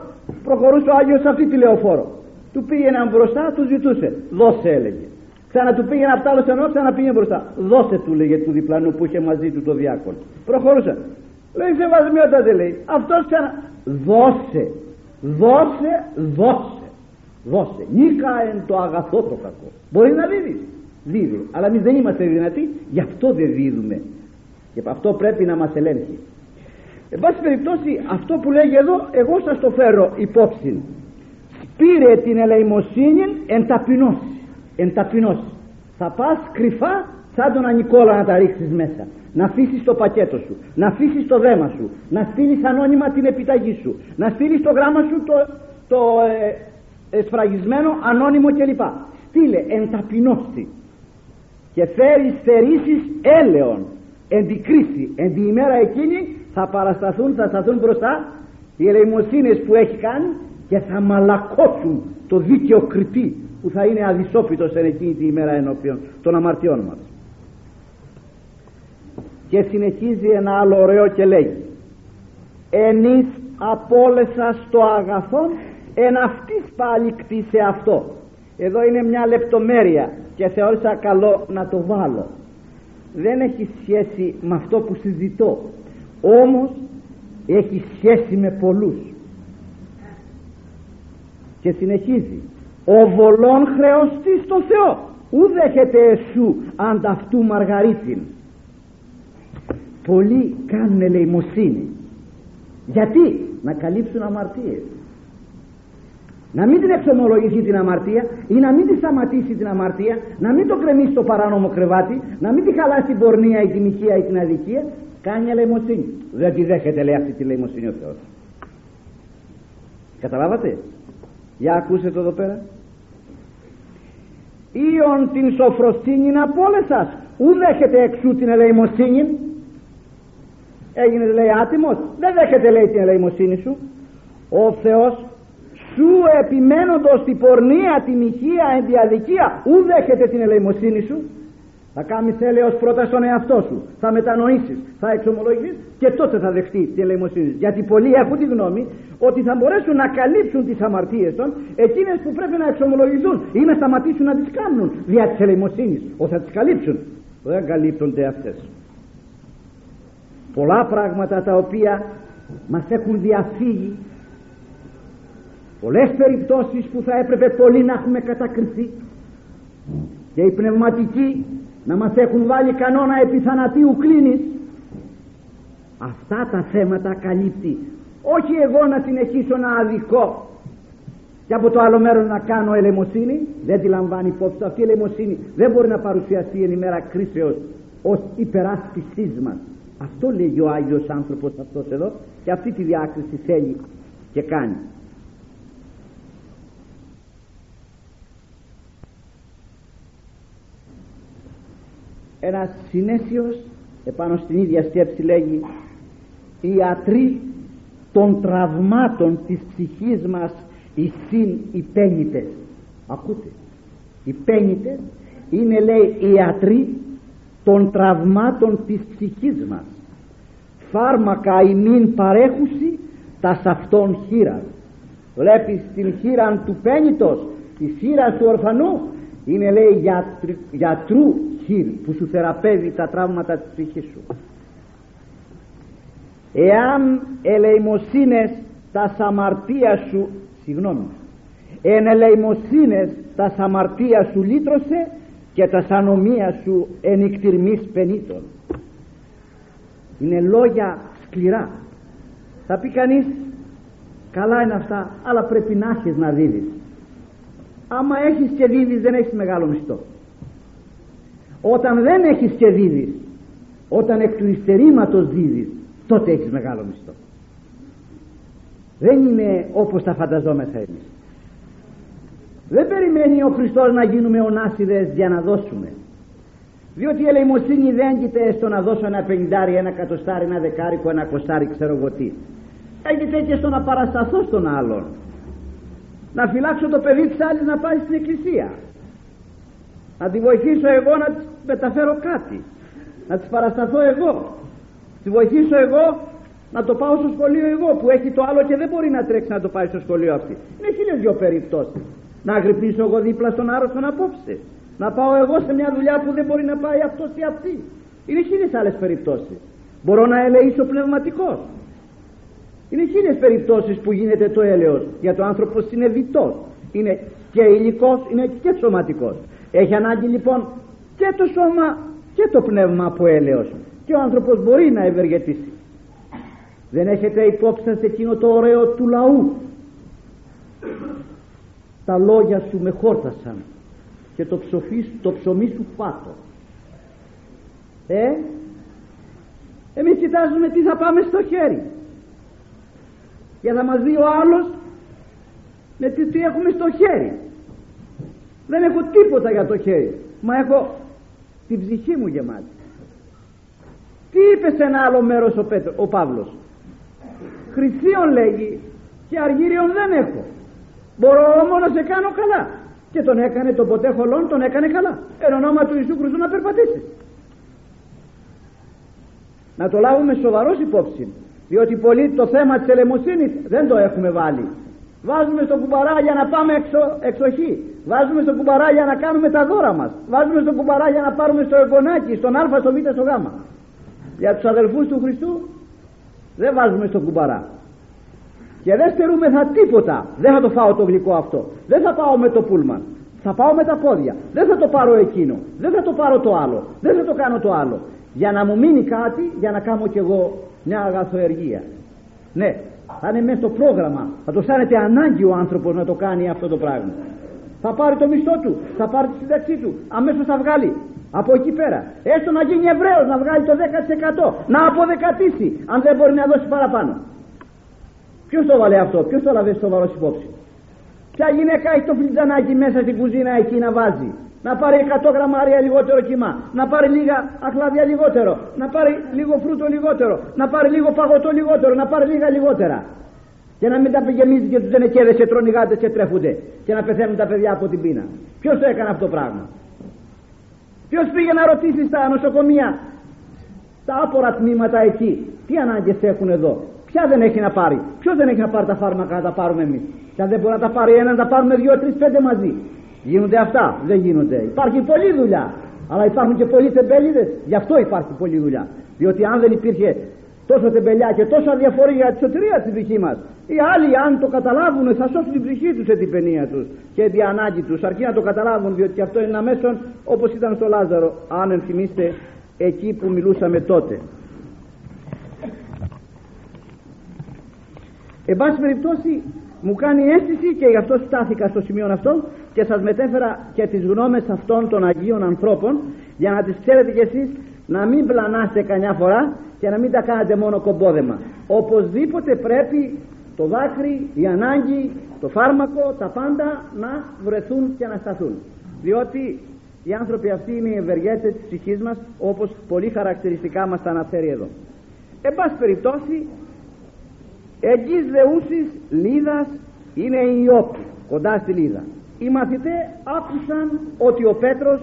Speaker 1: προχωρούσε ο Άγιος σε αυτή τη λεωφόρο. Του πήγαιναν μπροστά, του ζητούσε. Δώσε έλεγε. Ξανά του πήγαινε αυτά άλλο ενώ ξανά πήγαινε μπροστά. Δώσε του λέγε του διπλανού που είχε μαζί του το διάκονο. Προχωρούσε. Λέει δεν λέει. Αυτός ξανά. Δώσε. Δώσε, δώσε. Δώσε. Νίκα εν το αγαθό το κακό. Μπορεί να δίδει. Δίδει. Αλλά εμείς δεν είμαστε δυνατοί, γι' αυτό δεν δίδουμε και αυτό πρέπει να μας ελέγχει εν πάση περιπτώσει αυτό που λέγει εδώ εγώ σας το φέρω υπόψη πήρε την ελεημοσύνη εν ταπεινώσει εν ταπεινώσει θα πας κρυφά σαν τον Ανικόλα να τα ρίξεις μέσα. Να αφήσεις το πακέτο σου. Να αφήσεις το δέμα σου. Να στείλεις ανώνυμα την επιταγή σου. Να στείλεις το γράμμα σου το, το ε, εσφραγισμένο ανώνυμο κλπ. Στείλε εν ταπεινώσει και φέρεις στερήσεις έλεον. Εν τη κρίση, εν τη ημέρα εκείνη θα παρασταθούν, θα σταθούν μπροστά οι ελεημοσύνες που έχει κάνει και θα μαλακώσουν το δίκαιο κριτή που θα είναι αδυσόπιτος εν εκείνη τη ημέρα ενώπιον των αμαρτιών μας και συνεχίζει ένα άλλο ωραίο και λέει ενείς απόλεσα στο αγαθόν εν αυτής πάλι κτίσε αυτό εδώ είναι μια λεπτομέρεια και θεώρησα καλό να το βάλω. Δεν έχει σχέση με αυτό που συζητώ όμως έχει σχέση με πολλούς. Και συνεχίζει ο βολών χρεωστής στο Θεό ου δέχεται εσού ανταυτού μαργαρίτην πολλοί κάνουν ελεημοσύνη γιατί; Να καλύψουν αμαρτίες να μην την εξομολογηθεί την αμαρτία ή να μην της σταματήσει την αμαρτία, να μην το κρεμίσει το παράνομο κρεβάτι, να μην τη χαλάσει την πορνεία ή την ηχεία ή την αδικία, κάνει ελεημοσύνη. Δεν τη δέχεται λέει αυτή τη λαιμοσύνη ο Θεός. Καταλάβατε; Για ακούσετε εδώ πέρα. Ήον την σοφροσύνη από όλες σας. Ού δέχεται εξού την ελεημοσύνη. Έγινε λέει άτιμος. Δεν δέχεται λέει την ελεημοσύνη σου. Ο Θεός σου επιμένοντος την πορνεία, τη μοιχεία, εν διαδικία, ου δέχεται την ελεημοσύνη σου, θα κάνει θέλεος πρώτα στον εαυτό σου, θα μετανοήσεις, θα εξομολογήσεις και τότε θα δεχτεί την ελεημοσύνη. Γιατί πολλοί έχουν τη γνώμη ότι θα μπορέσουν να καλύψουν τις αμαρτίες των εκείνες που πρέπει να εξομολογηθούν ή να σταματήσουν να τις κάνουν δια της ελεημοσύνης, ότι θα τις καλύψουν. Δεν καλύπτονται αυτές. Πολλά πράγματα τα οποία μας έχουν διαφύγει. Πολλές περιπτώσεις που θα έπρεπε πολύ να έχουμε κατακριθεί. Και οι πνευματικοί να μας έχουν βάλει κανόνα επιθανατίου κλίνης. Αυτά τα θέματα καλύπτει. Όχι εγώ να συνεχίσω να αδικό και από το άλλο μέρος να κάνω ελεμοσύνη δεν τη λαμβάνει υπόψη. Αυτή η ελεμοσύνη δεν μπορεί να παρουσιαστεί εν ημέρα κρίσεως ως υπεράσπισής μας αυτό λέγει ο Άγιος άνθρωπος αυτός εδώ και αυτή τη διάκριση θέλει και κάνει. Ένας συνέσιος επάνω στην ίδια σκέψη λέγει οι ιατροί των τραυμάτων της ψυχής μας οι συν οι πένιτες ακούτε οι πένιτες είναι λέει οι ιατροί των τραυμάτων της ψυχής μας. Φάρμακα ημίν παρέχουση τα αυτών χείρα βλέπεις την χείρα του πένιτος τη χείρα του ορφανού είναι λέει γιατρού που σου θεραπεύει τα τραύματα της ψυχής σου. Εάν ελεημοσύνες τα σαμαρτία σου συγγνώμη εν ελεημοσύνες τα σαμαρτία σου λύτρωσε και τα σανομία σου εν εκτιρμής πενήτων. Είναι λόγια σκληρά. Θα πει κανείς καλά είναι αυτά αλλά πρέπει να έχεις να δίδεις άμα έχεις και δίδεις δεν έχεις μεγάλο μισθό. Όταν δεν έχεις και δίδεις όταν εκ του υστερήματος δίδεις τότε έχεις μεγάλο μισθό. Δεν είναι όπως τα φανταζόμεθα εμείς δεν περιμένει ο Χριστός να γίνουμε ονάσιδες για να δώσουμε. Διότι η ελεημοσύνη δεν έγκυται στο να δώσω ένα πενηντάρι, ένα κατοστάρι, ένα δεκάρικο, ένα κοστάρι ξέρω εγώ τι. Έγκυται και στο να παρασταθώ στον άλλον. Να φυλάξω το παιδί της άλλης να πάει στην εκκλησία. Να τη βοηθήσω εγώ να της μεταφέρω κάτι. Να της παρασταθώ εγώ. Τη βοηθήσω εγώ να το πάω στο σχολείο εγώ που έχει το άλλο και δεν μπορεί να τρέξει να το πάει στο σχολείο αυτή. Είναι χίλιες δυο περιπτώσεις να αγρυπνήσω εγώ δίπλα στον άρρωστον απόψε. Να πάω εγώ σε μια δουλειά που δεν μπορεί να πάει αυτός ή αυτή. Είναι χίλιες άλλες περιπτώσεις. Μπορώ να ελεήσω πνευματικός. Είναι χίλιες περιπτώσεις που γίνεται το έλεος για το άνθρωπο είναι βιτός είναι και υλικός είναι και σωματικός. Έχει ανάγκη λοιπόν και το σώμα και το πνεύμα από έλεος. Και ο άνθρωπος μπορεί να ευεργετήσει. Δεν έχετε υπόψη σας εκείνο το ωραίο του λαού τα λόγια σου με χόρτασαν και το, ψοφί, το ψωμί σου φάτο. Ε εμείς κοιτάζουμε τι θα πάμε στο χέρι. Για να μας δει ο άλλος με τι, τι έχουμε στο χέρι. Δεν έχω τίποτα για το χέρι μα έχω την ψυχή μου γεμάτη. Τι είπε σε ένα άλλο μέρος ο, Πέτρο, ο Παύλος; Χρυσίων λέγει και αργύριον δεν έχω μπορώ όμως να σε κάνω καλά. Και τον έκανε το ποτέ χολόν τον έκανε καλά. Εν ονόμα του Ιησού Χριστού να περπατήσει. Να το λάβουμε σοβαρός υπόψη διότι πολύ το θέμα της ελεμοσύνης δεν το έχουμε βάλει. Βάζουμε στο κουμπαρά για να πάμε εξω, εξοχή. Βάζουμε στο κουμπαρά για να κάνουμε τα δώρα μας. Βάζουμε στο κουμπαρά για να πάρουμε στο εγγονάκι στον α, στο β, στο γ. Για τους αδελφούς του Χριστού δεν βάζουμε στο κουμπαρά και δεν στερούμεθα τίποτα. Δεν θα το φάω το γλυκό αυτό. Δεν θα πάω με το πούλμαν. Θα πάω με τα πόδια. Δεν θα το πάρω εκείνο. Δεν θα το πάρω το άλλο. Δεν θα το κάνω το άλλο. Για να μου μείνει κάτι για να κάνω κι εγώ μια αγαθοεργία. Ναι θα είναι μέσα στο πρόγραμμα. Θα το αισθάνεται ανάγκη ο άνθρωπος να το κάνει αυτό το πράγμα. Θα πάρει το μισθό του. Θα πάρει τη σύνταξή του. Αμέσως θα βγάλει. Από εκεί πέρα. Έστω να γίνει Εβραίος να βγάλει το 10% να αποδεκατήσει αν δεν μπορεί να δώσει παραπάνω ποιος το βάλε αυτό ποιος το λαβες στο βαρός υπόψη; Ποια γυναίκα έχει το φλιτζανάκι μέσα στην κουζίνα εκεί να βάζει; Να πάρει 100 γραμμάρια λιγότερο κιμά, να πάρει λίγα αχλάδια λιγότερο, να πάρει λίγο φρούτο λιγότερο, να πάρει λίγο παγωτό λιγότερο, να πάρει λίγα λιγότερα. Για να μην τα πηγεμίζει και τους δεν και τρώνε γάτες και τρέφονται και να πεθαίνουν τα παιδιά από την πείνα. Ποιος το έκανε αυτό το πράγμα; Ποιος πήγε να ρωτήσει στα νοσοκομεία, τα άπορα τμήματα εκεί, τι ανάγκες έχουν εδώ; Ποια δεν έχει να πάρει, ποιος δεν έχει να πάρει τα φάρμακα να τα πάρουμε εμείς; Και αν δεν μπορεί να τα πάρει ένα, να τα πάρουμε δύο, τρεις, πέντε μαζί. Γίνονται αυτά, δεν γίνονται. Υπάρχει πολλή δουλειά. Αλλά υπάρχουν και πολλοί τεμπέληδες. Γι' αυτό υπάρχει πολλή δουλειά. Διότι αν δεν υπήρχε τόσο τεμπελιά και τόσο αδιαφορία για τη σωτηρία της δική μας, οι άλλοι αν το καταλάβουν θα σώσουν την ψυχή τους σε την παινία τους και την ανάγκη τους. Αρκεί να το καταλάβουν, διότι αυτό είναι ένα μέσον όπως ήταν στο Λάζαρο, αν ενθυμίστε εκεί που μιλούσαμε τότε. Εν πάση περιπτώσει μου κάνει αίσθηση και γι' αυτό στάθηκα στο σημείο αυτό και σας μετέφερα και τις γνώμες αυτών των Αγίων ανθρώπων για να τις ξέρετε κι εσείς να μην πλανάστε κανιά φορά και να μην τα κάνετε μόνο κομπόδεμα. Οπωσδήποτε πρέπει το δάκρυ, η ανάγκη, το φάρμακο, τα πάντα να βρεθούν και να σταθούν. Διότι οι άνθρωποι αυτοί είναι οι ευεργέτες της ψυχής μας όπως πολύ χαρακτηριστικά μας τα αναφέρει εδώ. Εν πάση περιπτώσει Εκεί δεούσης Λίδας είναι η Ιώπη κοντά στη Λίδα οι μαθητές άκουσαν ότι ο Πέτρος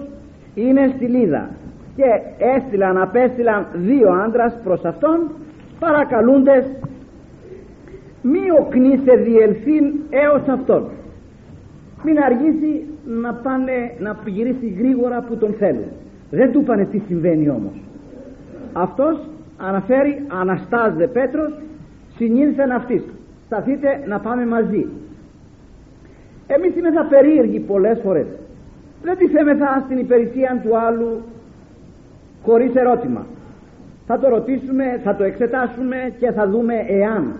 Speaker 1: είναι στη Λίδα και έστειλαν, απέστειλαν δύο άντρας προς αυτόν παρακαλούντες μη οκνήσε διελθύν έως αυτόν μην αργήσει να πάνε να γυρίσει γρήγορα που τον θέλουν δεν του είπανε τι συμβαίνει όμως αυτός αναφέρει αναστάζεται Πέτρος συνήλθεν αυτής σταθείτε να πάμε μαζί. Εμείς θα περίεργοι πολλές φορές. Δεν τη θέμεθα στην υπηρεσία του άλλου χωρίς ερώτημα. Θα το ρωτήσουμε, θα το εξετάσουμε και θα δούμε εάν.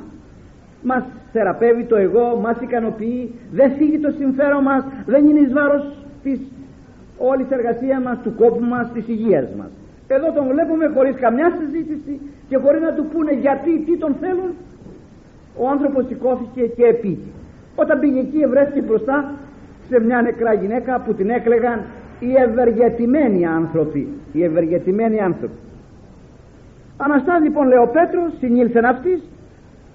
Speaker 1: Μας θεραπεύει το εγώ, μας ικανοποιεί, δεν φύγει το συμφέρον μας, δεν είναι εις βάρος της όλης εργασίας μας, του κόπου μας, της υγείας μας. Εδώ τον βλέπουμε χωρίς καμιά συζήτηση και χωρίς να του πούνε γιατί, τι τον θέλουν, ο άνθρωπος σηκώθηκε και επήγε. Όταν πήγε εκεί βρέθηκε μπροστά σε μια νεκρά γυναίκα που την έκλεγαν οι ευεργετημένοι άνθρωποι. Οι ευεργετημένοι άνθρωποι. Αναστάς λοιπόν λέει ο Πέτρος, συνήλθεν αυτής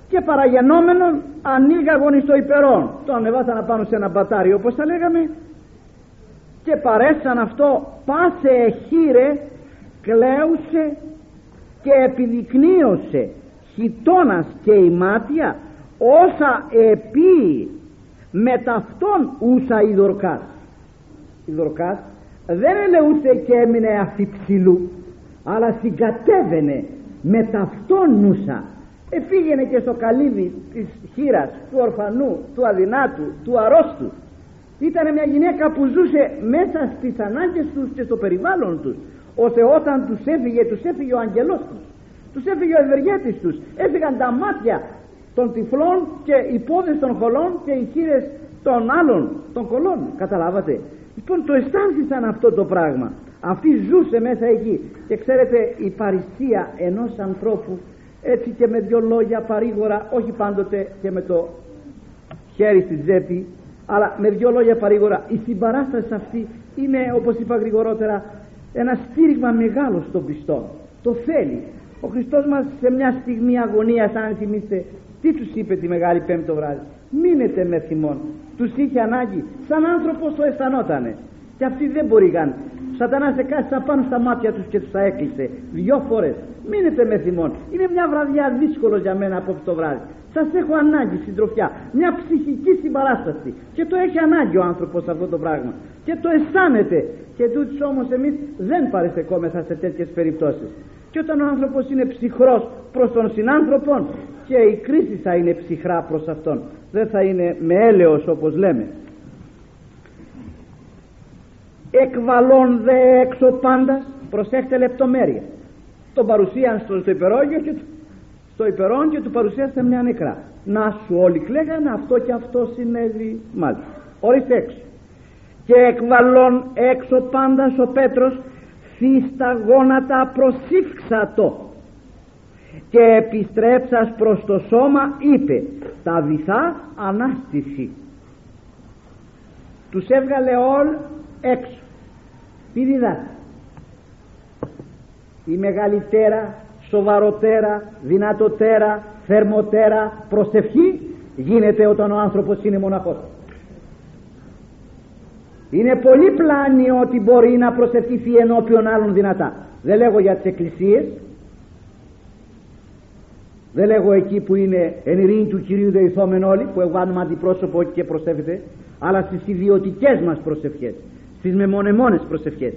Speaker 1: και παραγενόμενον ανοίγαγον εις το υπερόν. Το ανεβάσαν πάνω σε ένα μπατάρι όπως τα λέγαμε και παρέσαν αυτό πάσε εχείρε κλαίουσε και επιδεικνύωσε χιτώνας και ημάτια όσα επί με ταυτόν ούσα η Δορκάς η Δορκάς δεν ελεούσε και έμεινε αφιψηλού αλλά συγκατέβαινε με ταυτόν νουσα εφήγαινε και στο καλύβι της χείρας του ορφανού, του αδυνάτου, του αρρώστου. Ήταν μια γυναίκα που ζούσε μέσα στις ανάγκες τους και στο περιβάλλον τους. Ώστε όταν τους έφυγε, τους έφυγε ο αγγελός τους τους έφυγε ο ευεργέτης τους. Έφυγαν τα μάτια των τυφλών και οι πόδες των χολών και οι χείρες των άλλων των κολών. Καταλάβατε. Λοιπόν το αισθάνθησαν αυτό το πράγμα. Αυτή ζούσε μέσα εκεί. Και ξέρετε η παρησία ενός ανθρώπου έτσι και με δυο λόγια παρήγορα όχι πάντοτε και με το χέρι στη τσέπη αλλά με δυο λόγια παρήγορα η συμπαράσταση αυτή είναι όπως είπα γρηγορότερα ένα στήριγμα μεγάλο στον πιστό. Το θέλει ο Χριστός μας σε μια στιγμή αγωνίας αν θυμίστε τι τους είπε τη Μεγάλη Πέμπτη το βράδυ; Μείνετε με θυμόν τους είχε ανάγκη σαν άνθρωπος το αισθανότανε. Και αυτοί δεν μπορεί καν σατανάς κάτσε πάνω στα μάτια τους και τους τα έκλεισε. Δυο φορές. Μείνετε με θυμόν είναι μια βραδιά δύσκολο για μένα από το βράδυ. Σας έχω ανάγκη συντροφιά. Μια ψυχική συμπαράσταση. Και το έχει ανάγκη ο άνθρωπος αυτό το πράγμα. Και το αισθάνεται. Και τούτος όμως εμείς δεν παρεστεκόμεθα σε τέτοιες περιπτώσεις και όταν ο άνθρωπος είναι ψυχρός προς τον συνάνθρωπο και η κρίση θα είναι ψυχρά προς αυτόν. Δεν θα είναι με έλεος όπως λέμε. Εκβαλών δε έξω πάντα. Προσέχτε λεπτομέρεια τον παρουσίαν στο, στο και στο υπερόν και του παρουσίασε μια νεκρά. Να σου όλοι κλαίγανε αυτό και αυτό συνέβη μάλιστα ορίστε έξω. Και εκβαλών έξω πάντα ο Πέτρος στα γόνατα προσήφξατο και επιστρέψας προς το σώμα είπε τα βυθά ανάστηση τους έβγαλε όλ έξω. Τι διδάσκει η μεγαλύτερα σοβαροτέρα δυνατοτέρα θερμοτέρα προσευχή γίνεται όταν ο άνθρωπος είναι μοναχός είναι πολύ πλάνιο ότι μπορεί να προσευχηθεί ενώπιον άλλων δυνατά. Δεν λέγω για τις εκκλησίες. Δεν λέγω εκεί που είναι εν ειρήνη του Κυρίου δεηθόμεν όλοι που εβγάνουμε αντιπρόσωπο και προσεύχεται αλλά στις ιδιωτικές μας προσευχές στις μεμονεμόνες προσευχές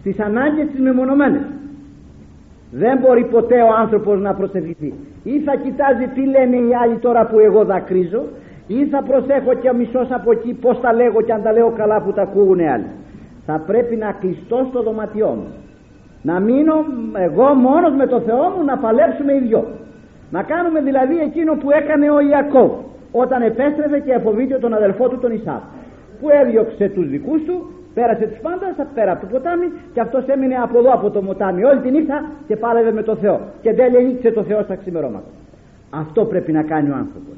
Speaker 1: στις ανάγκες τις μεμονωμένες. Δεν μπορεί ποτέ ο άνθρωπος να προσευχηθεί. Ή θα κοιτάζει τι λένε οι άλλοι τώρα που εγώ δακρύζω ή θα προσέχω και ο μισός από εκεί πως τα λέγω και αν τα λέω καλά που τα ακούγουν άλλοι. Θα πρέπει να κλειστώ στο δωματιό μου. Να μείνω εγώ μόνος με το Θεό μου να παλέψουμε οι δυο. Να κάνουμε δηλαδή εκείνο που έκανε ο Ιακώβ όταν επέστρεφε και εφοβείται τον αδελφό του τον Ισάκ που έδιωξε τους δικούς του πέρασε τους πάντας πέρα από το ποτάμι και αυτός έμεινε από εδώ από το ποτάμι όλη τη νύχτα και πάλευε με το Θεό. Και τέλεια νίξε το Θεό στα ξημερώματα. Αυτό πρέπει να κάνει ο άνθρωπος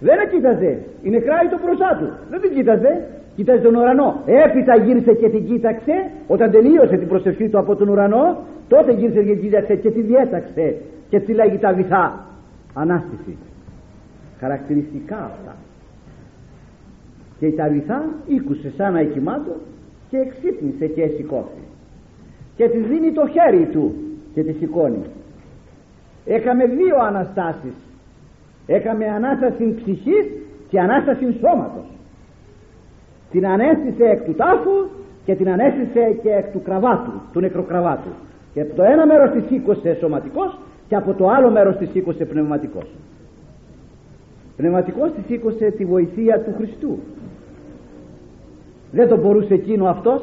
Speaker 1: δεν κοίταζε. Η νεκρά το μπροστά του. Δεν την κοίταζε. Κοίταζε τον ουρανό. Έπειτα γύρισε και την κοίταξε. Όταν τελείωσε την προσευχή του από τον ουρανό, τότε γύρισε και την κοίταξε και τη διέταξε. Και τη λέγει τα βυθά. Ανάστηση. Χαρακτηριστικά αυτά. Και η ταβιθά ήκουσε σαν να εκοιμάτω και εξύπνησε και σηκώθηκε. Και της δίνει το χέρι του και τη σηκώνει. Έκαμε δύο αναστάσεις έκαμε ανάσταση ψυχής και ανάσταση σώματος. Την ανέστησε εκ του τάφου και την ανέστησε και εκ του κραβάτου του νεκροκραβάτου. Και από το ένα μέρος της σήκωσε σωματικός και από το άλλο μέρος της σήκωσε πνευματικός. Πνευματικός της σήκωσε τη βοηθεία του Χριστού. Δεν το μπορούσε εκείνο αυτός.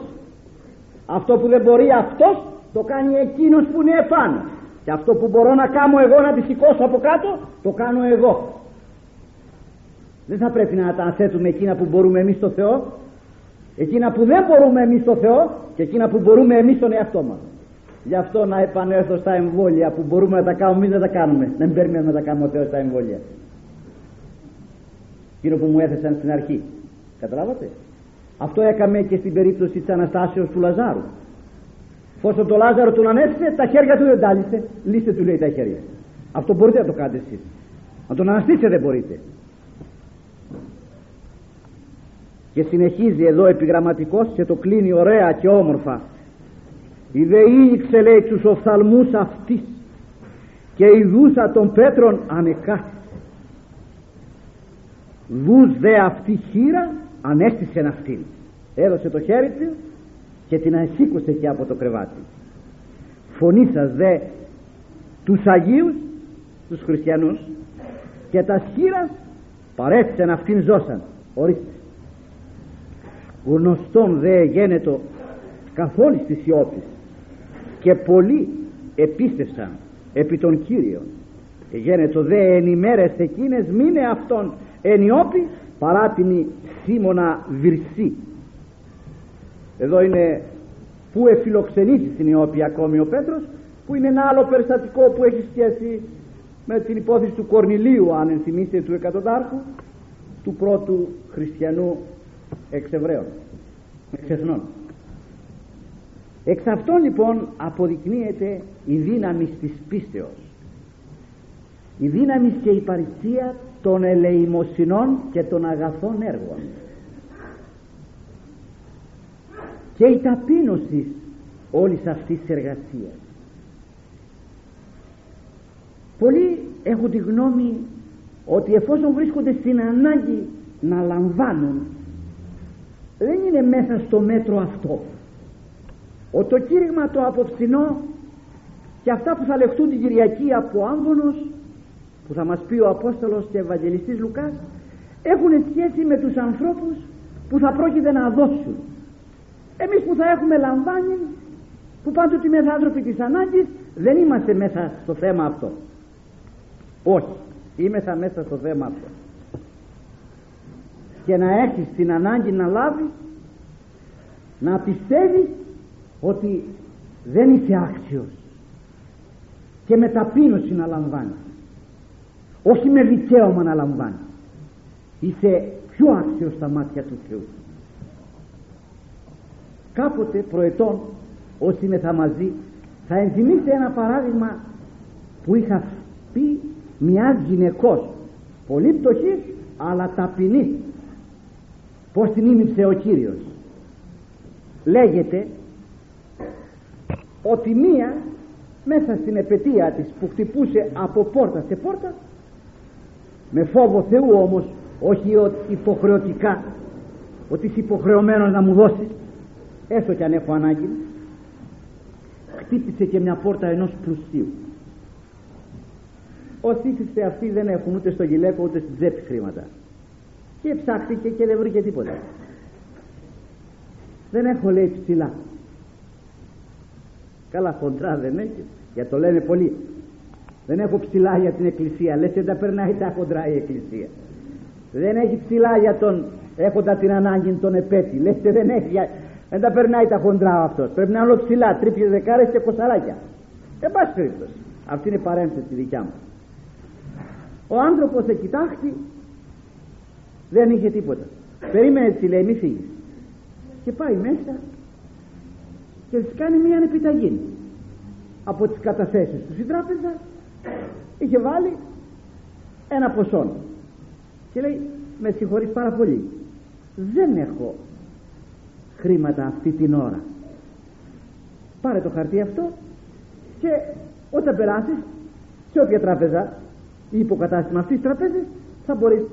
Speaker 1: Αυτό που δεν μπορεί αυτός το κάνει εκείνος που είναι επάνω και αυτό που μπορώ να κάνω εγώ να τη σηκώσω από κάτω το κάνω εγώ. Δεν θα πρέπει να τα θέτουμε εκείνα που μπορούμε εμείς στο Θεό εκείνα που δεν μπορούμε εμείς στο Θεό και εκείνα που μπορούμε εμείς στον εαυτό μας. Γι' αυτό να επανέλθω στα εμβόλια που μπορούμε να τα κάνουμε εμείς να τα κάνουμε. Να μην παίρνουμε να τα κάνουμε ο Θεός στα εμβόλια. Εκείνο που μου έθεσαν στην αρχή. Καταλάβατε; Αυτό έκαμε και στην περίπτωση της Αναστάσεως του Λαζάρου Πόσο το Λάζαρο τον ανέστησε, τα χέρια του δεν τα λύσε. Λύστε του λέει τα χέρια. Αυτό μπορείτε να το κάνετε εσείς. Να τον αναστήσετε δεν μπορείτε. Και συνεχίζει εδώ επιγραμματικός και το κλείνει ωραία και όμορφα. Η δε ήλιξε λέει τους οφθαλμούς αυτής και η δούσα των πέτρων ανεκά. Δούς δε αυτή χείρα ανέστησε αυτήν. Έδωσε το χέρι του και την ασήκωσε και από το κρεβάτι. Φωνή σας δε τους Αγίους τους χριστιανούς και τα σχήρα παρέθησαν αυτήν ζώσαν. Ορίστε. Γνωστόν δε γένετο καθόλου στη σιώπη και πολλοί επίστευσαν επί των Κύριων. Γένετο δε εν ημέρες εκείνες μήνε αυτόν ενιόπη παρά την Σίμωνα Βυρσή εδώ είναι που εφιλοξενήσει στην Ιώπη ακόμη ο Πέτρος που είναι ένα άλλο περιστατικό που έχει σχέση με την υπόθεση του Κορνηλίου αν ενθυμίσετε του εκατοντάρχου του πρώτου χριστιανού εξεβραίων εξεθνών εξ αυτών λοιπόν αποδεικνύεται η δύναμη της πίστεως. Η δύναμη και η παρησία των ελεημοσυνών και των αγαθών έργων και η ταπείνωση όλης αυτής της εργασίας. Πολλοί έχουν τη γνώμη ότι εφόσον βρίσκονται στην ανάγκη να λαμβάνουν δεν είναι μέσα στο μέτρο αυτό. Ο το κήρυγμα το απόψινό και αυτά που θα λεχτούν την Κυριακή από άμβονος που θα μας πει ο Απόστολος και Ευαγγελιστής Λουκάς έχουν σχέση με τους ανθρώπους που θα πρόκειται να δώσουν εμείς που θα έχουμε λαμβάνει που πάντοτε είμαστε άνθρωποι της ανάγκης δεν είμαστε μέσα στο θέμα αυτό. Όχι είμαστε μέσα στο θέμα αυτό. Και να έχεις την ανάγκη να λάβεις να πιστεύεις ότι δεν είσαι άξιος και με ταπείνωση να λαμβάνεις. Όχι με δικαίωμα να λαμβάνεις. Είσαι πιο άξιος στα μάτια του Θεού κάποτε προετών όσοι είμαι θα μαζί θα ενθυμίσετε ένα παράδειγμα που είχα πει μιας γυναικός. Πολύ πτωχής αλλά ταπεινής. Πως την ήμιψε ο Κύριος. Λέγεται ότι μία μέσα στην επαιτία της που χτυπούσε από πόρτα σε πόρτα με φόβο Θεού όμως όχι υποχρεωτικά ότι είσαι υποχρεωμένος να μου δώσεις έστω και αν έχω ανάγκη χτύπησε και μια πόρτα ενός πλουσίου. Όσοι ήθιστε αυτοί δεν έχουν ούτε στο γυλαίκο ούτε στην τσέπη χρήματα. Και ψάχτηκε και δεν βρήκε τίποτα. Δεν έχω λέει ψηλά. Καλά χοντρά δεν έχει για το λένε πολλοί. Δεν έχω ψηλά για την εκκλησία. Λες δεν τα περνάει τα χοντρά η εκκλησία. Δεν έχει ψηλά για τον έχοντα την ανάγκη τον επέτη. Λες δεν έχει δεν τα περνάει τα χοντρά αυτός. Πρέπει να είναι όλος ψηλά, τρίπιες δεκάρες και κοσαράκια. Εν πάση περιπτώσει. Αυτή είναι η παρένθεση δικιά μου. Ο άνθρωπος εκεί τάχτη δεν είχε τίποτα. Περίμενε τη λέει, μη φύγεις. Και πάει μέσα και της κάνει μια επιταγή από τις καταθέσεις του. Η τράπεζα είχε βάλει ένα ποσό και λέει με συγχωρείς πάρα πολύ δεν έχω χρήματα αυτή την ώρα. Πάρε το χαρτί αυτό και όταν περάσεις σε όποια τράπεζα ή υποκατάστημα αυτής της τραπέζης θα μπορείς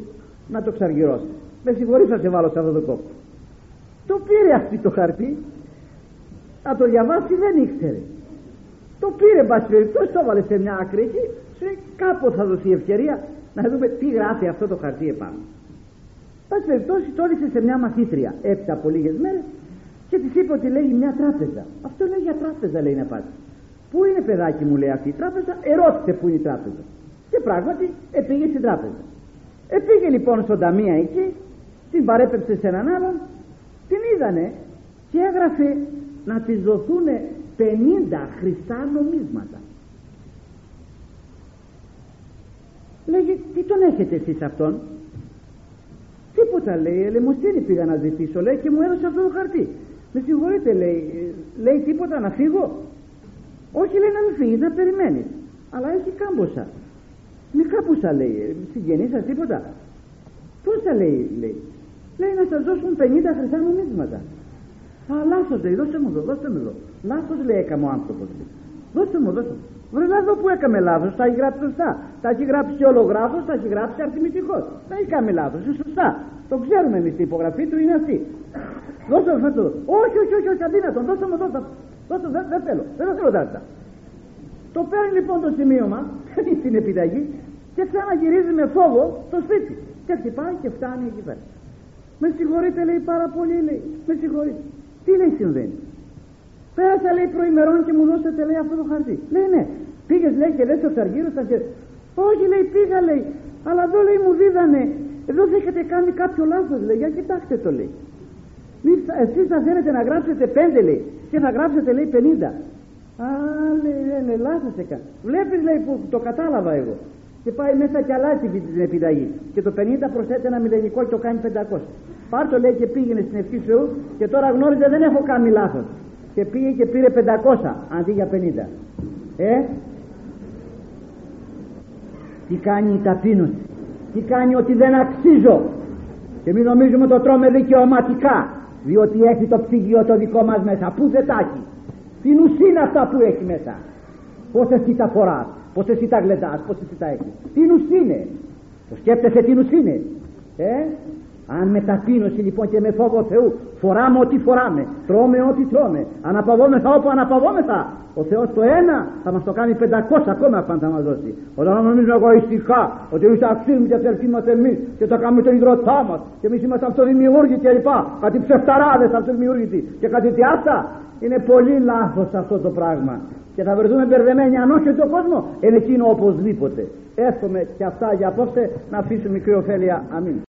Speaker 1: να το ξαργυρώσεις. Με συγχωρείς θα σε βάλω σε αυτό το κόπο. Το πήρε αυτή το χαρτί. Να το διαβάσει δεν ήξερε. Το πήρε μπας περιπτώσει το έβαλε σε μια άκρη εκεί σε κάπου θα δοθεί ευκαιρία να δούμε τι γράφει αυτό το χαρτί επάνω. Πάση περιπτώσει το έδειξε σε μια μαθήτρια. Έπειτα από λίγες μέρες και της είπε ότι λέει μια τράπεζα. Αυτό λέει για τράπεζα λέει να πάτε πού είναι παιδάκι μου λέει αυτή η τράπεζα; Ερώτησε πού είναι η τράπεζα. Και πράγματι επήγε στην τράπεζα. Επήγε λοιπόν στον ταμεία εκεί την παρέπεψε σε έναν άλλον την είδανε και έγραφε να της δοθούν 50 χρυσά νομίσματα. Λέγει τι τον έχετε εσείς αυτόν; Τίποτα λέει ελεμοσύνη πήγα να ζητήσω λέει και μου έδωσε αυτό το χαρτί με συγχωρείτε λέει. Λέει τίποτα να φύγω; Όχι λέει να μην φύγεις να περιμένεις. Αλλά έχει κάμποσα. Με κάμποσα λέει. Συγγενείς σας τίποτα. Πόσα λέει λέει. Λέει να σας δώσουν 50 χρυσά νομίσματα. Α, λάθος λέει, δώστε μου εδώ, δώστε μου εδώ. Λάθος λέει έκαμε ο άνθρωπος. Δώστε μου, δώστε μου. Βρε εδώ που έκαμε λάθος, τα έχει γράψει σωστά. Τα έχει γράψει και ολογράφος, τα έχει γράψει αριθμητικός. Τα έχει κάνει λάθος, είναι σωστά. Το ξέρουμε εμείς, η υπογραφή του είναι αυτή. Δώστε μου αυτό. Όχι, όχι, όχι, όχι, αδύνατον, δώστε μου, δώστε Δώστε, δεν, δεν θέλω, δεν θέλω δάρτα. Το παίρνει λοιπόν το σημείωμα, την επιταγή και ξαναγυρίζει με φόβο στο σπίτι. Και χτυπάει και φτάνει εκεί πέρα. Με συγχωρείτε λέει πάρα πολύ λέει. Με συγχωρείτε. Τι λέει συμβαίνει; Πέρασα λέει προημερών και μου δώσατε λέει αυτό το χαρτί. Λέει ναι. Πήγες λέει και λες ο Σαργύρο θα Όχι λέει πήγα λέει. Αλλά εδώ λέει μου δίδανε. Εδώ δεν έχετε κάνει κάποιο λάθος λέει. Για κοιτάξτε το λέει. Εσείς θα θέλετε να γράψετε πέντε λέει. Και θα γράψετε λέει πενήντα. Α λέει ναι, ναι λάθος έκανε. Βλέπεις λέει που το κατάλαβα εγώ. Και πάει μέσα και αλλάζει την επιταγή. Και το 50 προσθέτει ένα μηδενικό και το κάνει 500. Πάρ το λέει και πήγαινε στην ευχή Θεού και τώρα γνώριζε δεν έχω κάνει λάθος. Και πήγε και πήρε 500 αντί για 50. Ε, τι κάνει η ταπείνωση; Τι κάνει ότι δεν αξίζω; Και μην νομίζουμε το τρώμε δικαιωματικά. Διότι έχει το ψυγείο το δικό μας μέσα. Πού δεν τα έχει. Την ουσίνα αυτά που έχει μέσα. Πώς εσύ τα φοράς. Πώς εσύ τα γλεντάς. Πώς εσύ τα έχεις. Τι ουσίνε. Το σκέφτεσαι τι ουσίνε. Ε, αν με ταπείνωση λοιπόν και με φόβο Θεού φοράμε ό,τι φοράμε, τρώμε ό,τι τρώμε, αναπαυόμεθα όπου αναπαυόμεθα, ο Θεός το ένα θα μας το κάνει 500 ακόμα αν θα μας δώσει. Όταν νομίζουμε εγωιστικά ότι εμείς αξίζουμε και αδελφοί μας εμείς και το κάνουμε τον ιδρυτά μας και εμείς είμαστε αυτοδημιούργητοι κλπ. Κάτι ψευταράδες αυτοδημιούργητοι και κάτι τι αυτά είναι πολύ λάθος αυτό το πράγμα και θα βρεθούμε μπερδεμένοι αν όχι τον κόσμο είναι εκείνο οπωσδήποτε. Εύχομαι και αυτά για απόψε να αφήσουμε μικρή ωφέλεια. Αμήν.